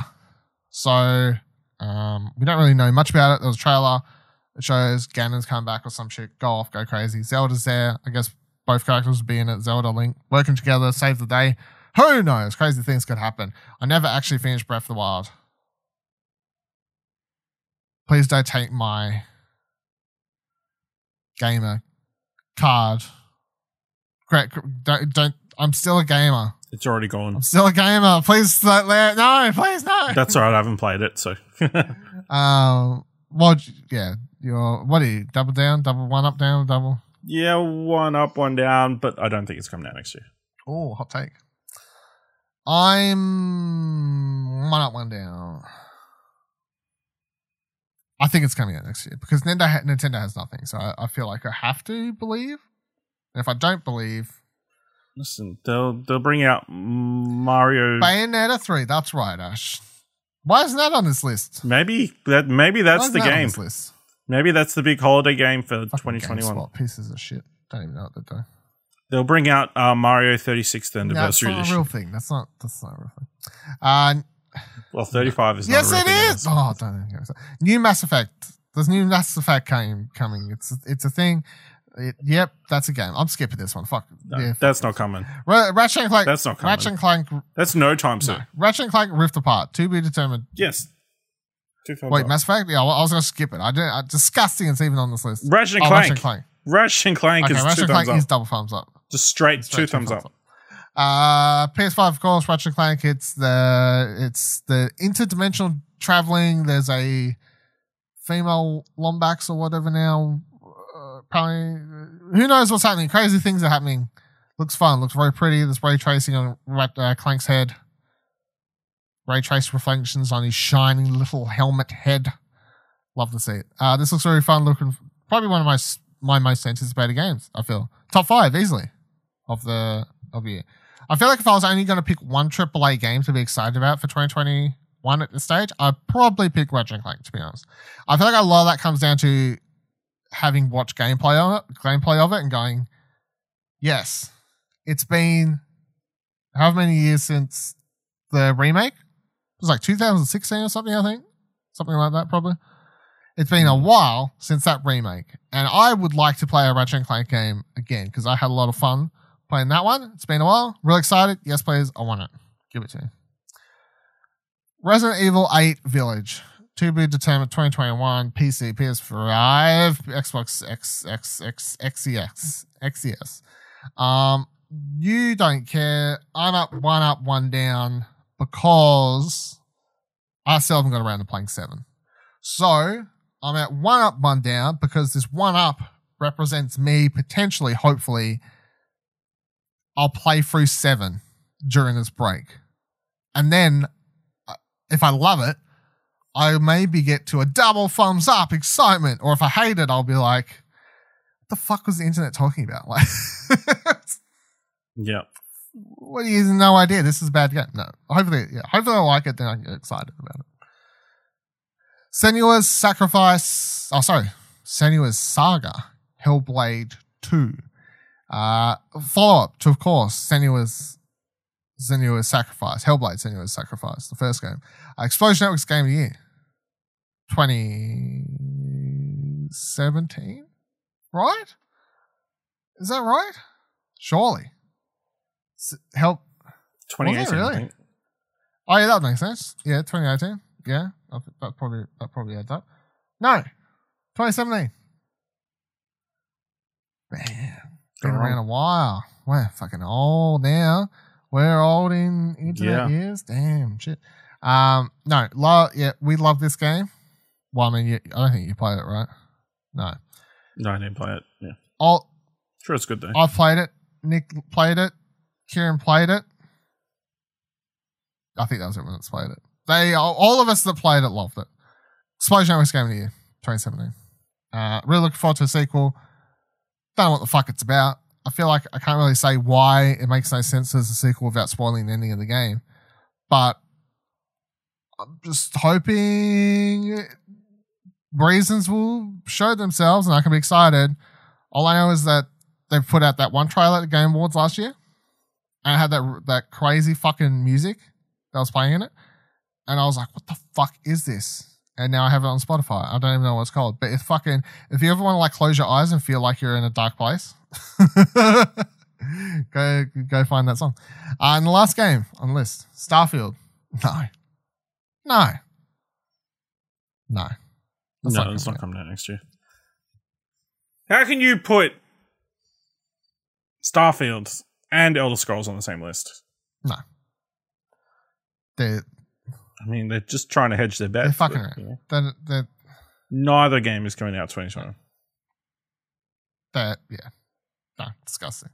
So um, we don't really know much about it. There was a trailer. It shows Ganon's come back or some shit. Go off, go crazy. Zelda's there. I guess both characters will be in it. Zelda, Link, working together, save the day. Who knows? Crazy things could happen. I never actually finished Breath of the Wild. Please don't take my gamer card. Don't, don't. I'm still a gamer. It's already gone. I'm still a gamer. Please don't let no. Please no. That's all right. I haven't played it, so um. Well, yeah. You're what are you? Double down, double one up, down, double. yeah, one up, one down. But I don't think it's coming out next year. Oh, hot take. I'm one up, one down. I think it's coming out next year because Nintendo, ha- Nintendo has nothing, so I, I feel like I have to believe. And if I don't believe, Listen, they'll they'll bring out Mario. Bayonetta three. That's right, Ash. Why isn't that on this list? Maybe that maybe Why that's isn't the that on game. Maybe that's the big holiday game for Fucking 2021. GameSpot, pieces of shit. Don't even know what they're doing. They'll bring out uh, Mario 36th anniversary. That's not a edition. real thing. That's not. That's not a real thing. Uh, Well, 35 is yes, not a real it thing, is. Oh, don't even get me started. New Mass Effect. There's new Mass Effect game coming. It's it's a thing. It, yep, that's a game. I'm skipping this one. Fuck. No, yeah. that's not coming. Ra- Ratchet and Clank. That's not coming. Ratchet and Clank. That's no time No. soon. Ratchet and Clank Rift Apart. To be determined. Yes. Two thumbs Wait, up. Mass Effect. Yeah, well, I was gonna skip it. I didn't. Uh, disgusting. It's even on this list. Ratchet and Oh, Clank. Ratchet and Clank. Ratchet and Clank Okay, is Ratchet two thumbs Clank is up. double thumbs up. Just straight, Straight two thumbs up. Uh, PS5, of course, Ratchet and Clank. It's the it's the interdimensional traveling. There's a female Lombax or whatever now. Uh, apparently, who knows what's happening? Crazy things are happening. Looks fun. Looks very pretty. There's ray tracing on Rat- uh, Clank's head. Ray trace reflections on his shiny little helmet head. Love to see it. Uh, this looks very fun. Looking probably one of my my most anticipated games. I feel top five easily of the of year. I feel like if I was only going to pick one AAA game to be excited about for 2021 at this stage, I'd probably pick Ratchet and Clank. To be honest, I feel like a lot of that comes down to having watched gameplay of it, gameplay of it, and going, yes, it's been how many years since the remake. It was like 2016 or something, I think, something like that, probably. It's been a while since that remake, and I would like to play a Ratchet and Clank game again because I had a lot of fun playing that one. It's been a while. Real excited. Yes, please. I want it. Give it to me. Resident Evil 8 Village. To be determined 2021, PC, PS5, Xbox X, X, X, XEX, XES. Um, you don't care. I'm up one up, one down because I still haven't got around to playing seven. So I'm at one up, one down because this one up represents me potentially, hopefully, I'll play through seven during this break. And then uh, if I love it, I maybe get to a double thumbs up excitement. Or if I hate it, I'll be like, what the fuck was the internet talking about? Like, Yeah. What do you no idea? This is a bad game. No. Hopefully, yeah. Hopefully I like it, then I get excited about it. Senua's Sacrifice. Oh, sorry. Senua's Saga. Hellblade 2. Uh, follow up to, of course, Senua's Senua's Sacrifice. Hellblade Senua's Sacrifice, the first game. Uh, Explosion Network's Game of the Year. 2017? Right? Is that right? Surely. Help. 2018. really? Oh yeah, that makes sense. Yeah, 2018. Yeah, that probably that probably adds up. No, 2017. Man, been around a while. We're fucking old now. We're old in internet Yeah. years. Damn shit. Um, no, lo- yeah, we love this game. Well, I mean, you, I don't think you played it, right? No. No, I didn't play it. Yeah. I'll, Sure, it's good though. I played it. Nick played it. Kieran played it. I think that was everyone that's played it. They all of us that played it loved it. Explosion Network's Game of the Year, 2017. Uh, really looking forward to a sequel. Don't know what the fuck it's about. I feel like I can't really say why it makes no sense as a sequel without spoiling the ending of the game. But I'm just hoping reasons will show themselves and I can be excited. All I know is that they put out that one trailer at the Game Awards last year, and it had that that crazy fucking music that was playing in it, and I was like, "What the fuck is this?" And now I have it on Spotify. I don't even know what it's called, but if fucking if you ever want to like close your eyes and feel like you're in a dark place, go go find that song. Uh, and the last game on the list, Starfield. No, no, no. That's no, not it's not coming out next year. How can you put Starfield and Elder Scrolls on the same list? No. They're, I mean, they're just trying to hedge their bets. they're fucking but, you know, They're, they're, neither game is coming out 2020. that yeah, no, disgusting.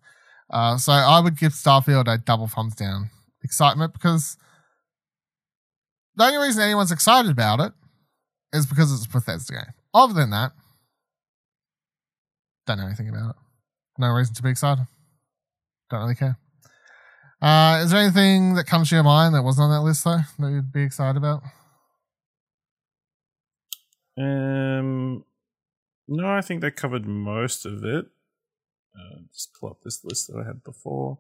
Uh, so I would give Starfield a double thumbs down excitement because the only reason anyone's excited about it is because it's a Bethesda game. Other than that, don't know anything about it. No reason to be excited. Don't really care. Uh, is there anything that comes to your mind that wasn't on that list though that you'd be excited about? Um, no, I think they covered most of it. Uh, just pull up this list that I had before.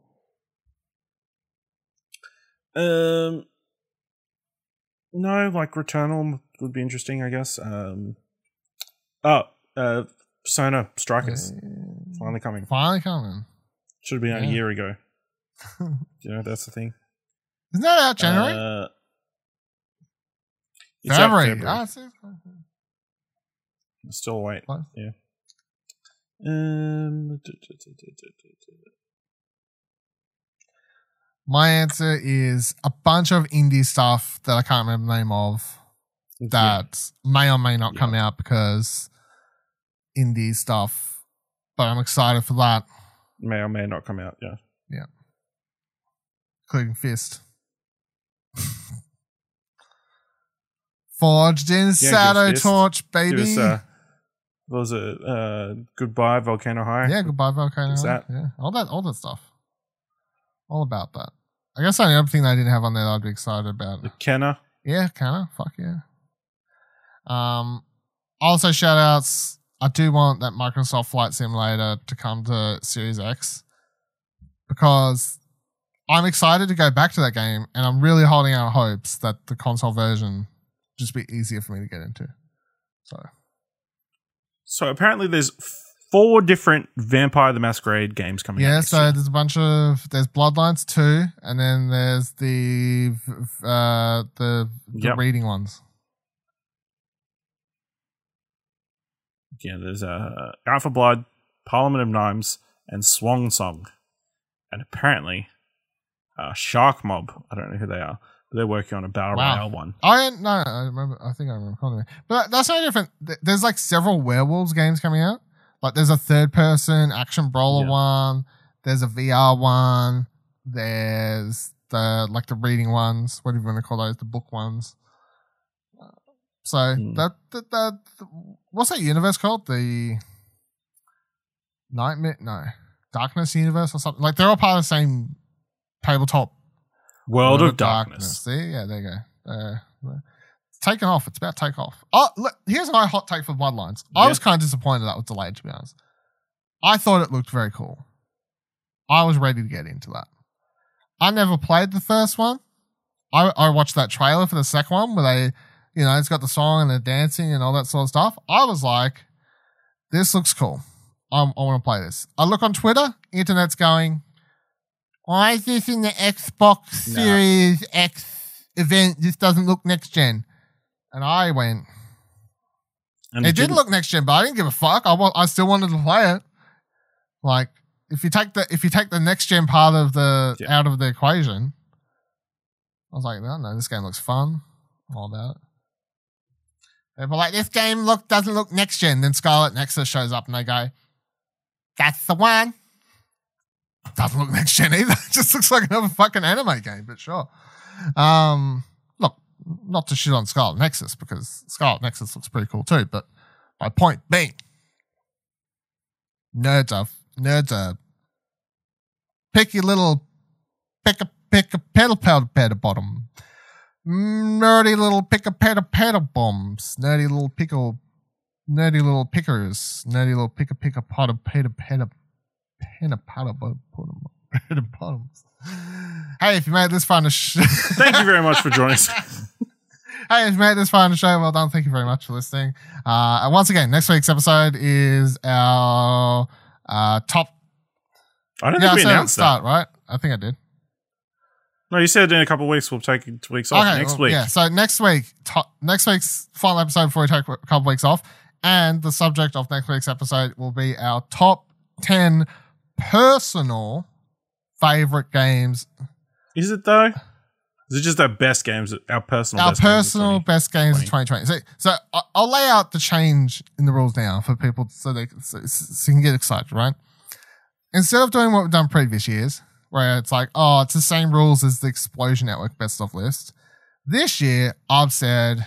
Um, no, like Returnal would be interesting, I guess. Um, oh, uh, Persona Strikers finally coming. Finally coming. Should have been out a year ago. you know that's the thing. Isn't that out January? Uh, it's out February. February. Ah, see? Still a wait. Close. Yeah. Um. My answer is a bunch of indie stuff that I can't remember the name of. that may or may not come out because indie stuff. But I'm excited for that, may or may not come out. Yeah. Yeah. Including Fist. Forged in Shadow Fist. Torch, baby. us, uh, what was it? Uh, Goodbye, Volcano High. yeah, goodbye, Volcano. Is that- Yeah, all that, all that stuff. All about that. I guess the only other thing they didn't have on there that I'd be excited about. The Kena. Yeah, kinda. Fuck yeah. Um also shout outs. I do want that Microsoft Flight Simulator to come to Series X because I'm excited to go back to that game and I'm really holding out hopes that the console version just be easier for me to get into. So So apparently there's four different Vampire the Masquerade games coming out. yeah, next so year. there's a bunch of there's Bloodlines two, and then there's the uh the, the Yep. reading ones. Yeah, there's uh, for Blood, Parliament of Gnomes, and Swan Song. And apparently, uh, Sharkmob, I don't know who they are, but they're working on a Battle Wow. Royale one. I no, I remember. I think I remember. But that's no different. There's like several werewolves games coming out. Like there's a third person action brawler Yeah. one. There's a VR one. There's the like the reading ones. What do you want to call those? The book ones. So Hmm. that, that that what's that universe called? The Nightmare? No, Darkness universe or something. Like they're all part of the same tabletop World, of Darkness. See, yeah, there you go. Uh, it's taken off. It's about to take off. Oh, look, here's my hot take for Bloodlines. I Yeah. was kind of disappointed that was delayed, to be honest. I thought it looked very cool. I was ready to get into that. I never played the first one. I, I watched that trailer for the second one where they, you know, it's got the song and the dancing and all that sort of stuff. I was like, this looks cool. Um, I want to play this. I look on Twitter, internet's going, why is this in the Xbox No. Series X event? This doesn't look next gen. And I went, And it didn't look next gen, but I didn't give a fuck. I, wa- I still wanted to play it. Like, if you take the if you take the next gen part of the Yeah. out of the equation, I was like, no, no, this game looks fun. I'm all about it. People like, this game look doesn't look next gen. Then Scarlet Nexus shows up and they go, That's the one. Doesn't look next gen either. It just looks like another fucking anime game, but sure. Um look, not to shit on Scarlet Nexus because Scarlet Nexus looks pretty cool too, but my point being nerds are nerds are picky little pick a pick a pedal pedal pedal bottom. Nerdy little pick a pedal pedal bombs. Nerdy little pickle nerdy little pickers. Nerdy little pick a pick a pot of peta peta pena pata peta bottoms. Hey, if you made this the sh- Thank you very much for joining us. Hey, if you made this the show, well done. Thank you very much for listening. Uh, and once again, next week's episode is our uh, top. I don't Yeah, I think we the announced that. start, right? I think I did. No, you said in a couple of weeks we'll take two weeks off. Okay, next well, week. Yeah, so next week, to- next week's final episode before we take a couple weeks off, and the subject of next week's episode will be our top 10 personal favorite games, Is it though? Is it just our best games, our personal our best personal 20? best games of 2020. So, so I'll lay out the change in the rules now for people so they so, so you can get excited, right? Instead of doing what we've done previous years, where it's like, oh, it's the same rules as the Explosion Network best of list. This year, I've said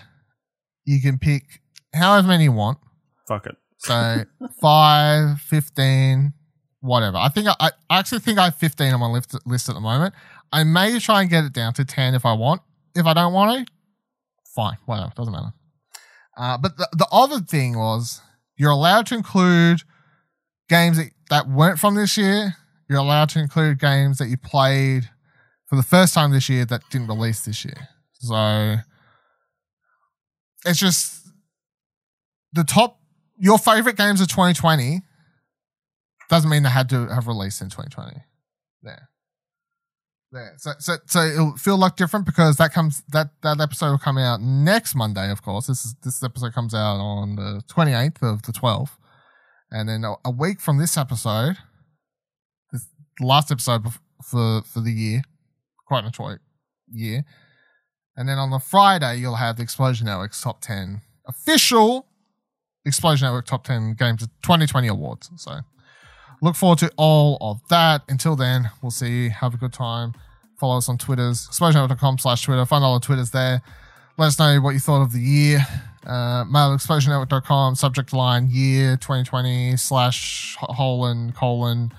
you can pick however many you want. Fuck it. So 5, 15, whatever. I think I, I actually think I have 15 on my list, list at the moment. I may try and get it down to 10 if I want. If I don't want to, fine, whatever, doesn't matter. Uh, but the, the other thing was you're allowed to include games that, that weren't from this year. You're allowed to include games that you played for the first time this year that didn't release this year. So it's just the top your favorite games of 2020 doesn't mean they had to have released in 2020. There. There. So so so it'll feel like different because that comes that that episode will come out next Monday, of course. This is this episode comes out on the 28th of the 12th. And then a, a week from this episode, last episode for for the year, quite a short year, And then on the Friday, you'll have the Explosion Network's top 10 official Explosion Network top 10 games of 2020 awards. So look forward to all of that. Until then, we'll see you. Have a good time. Follow us on Twitters, explosionnetwork.com slash Twitter. Find all the Twitters there. Let us know what you thought of the year. Uh, mail explosionnetwork.com, subject line year 2020 slash colon colon.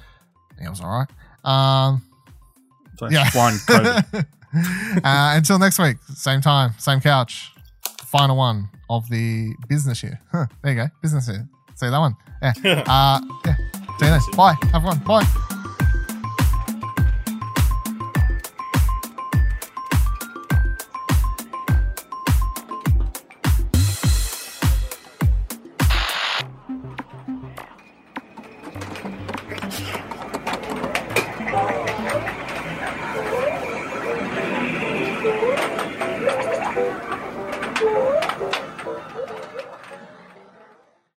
It was all right. Um, Slash yeah. One COVID. uh, until next week, same time, same couch. Final one of the business year. Huh, there you go, business year. See that one? Yeah. Uh, yeah. See you then. Bye. Have fun. Bye.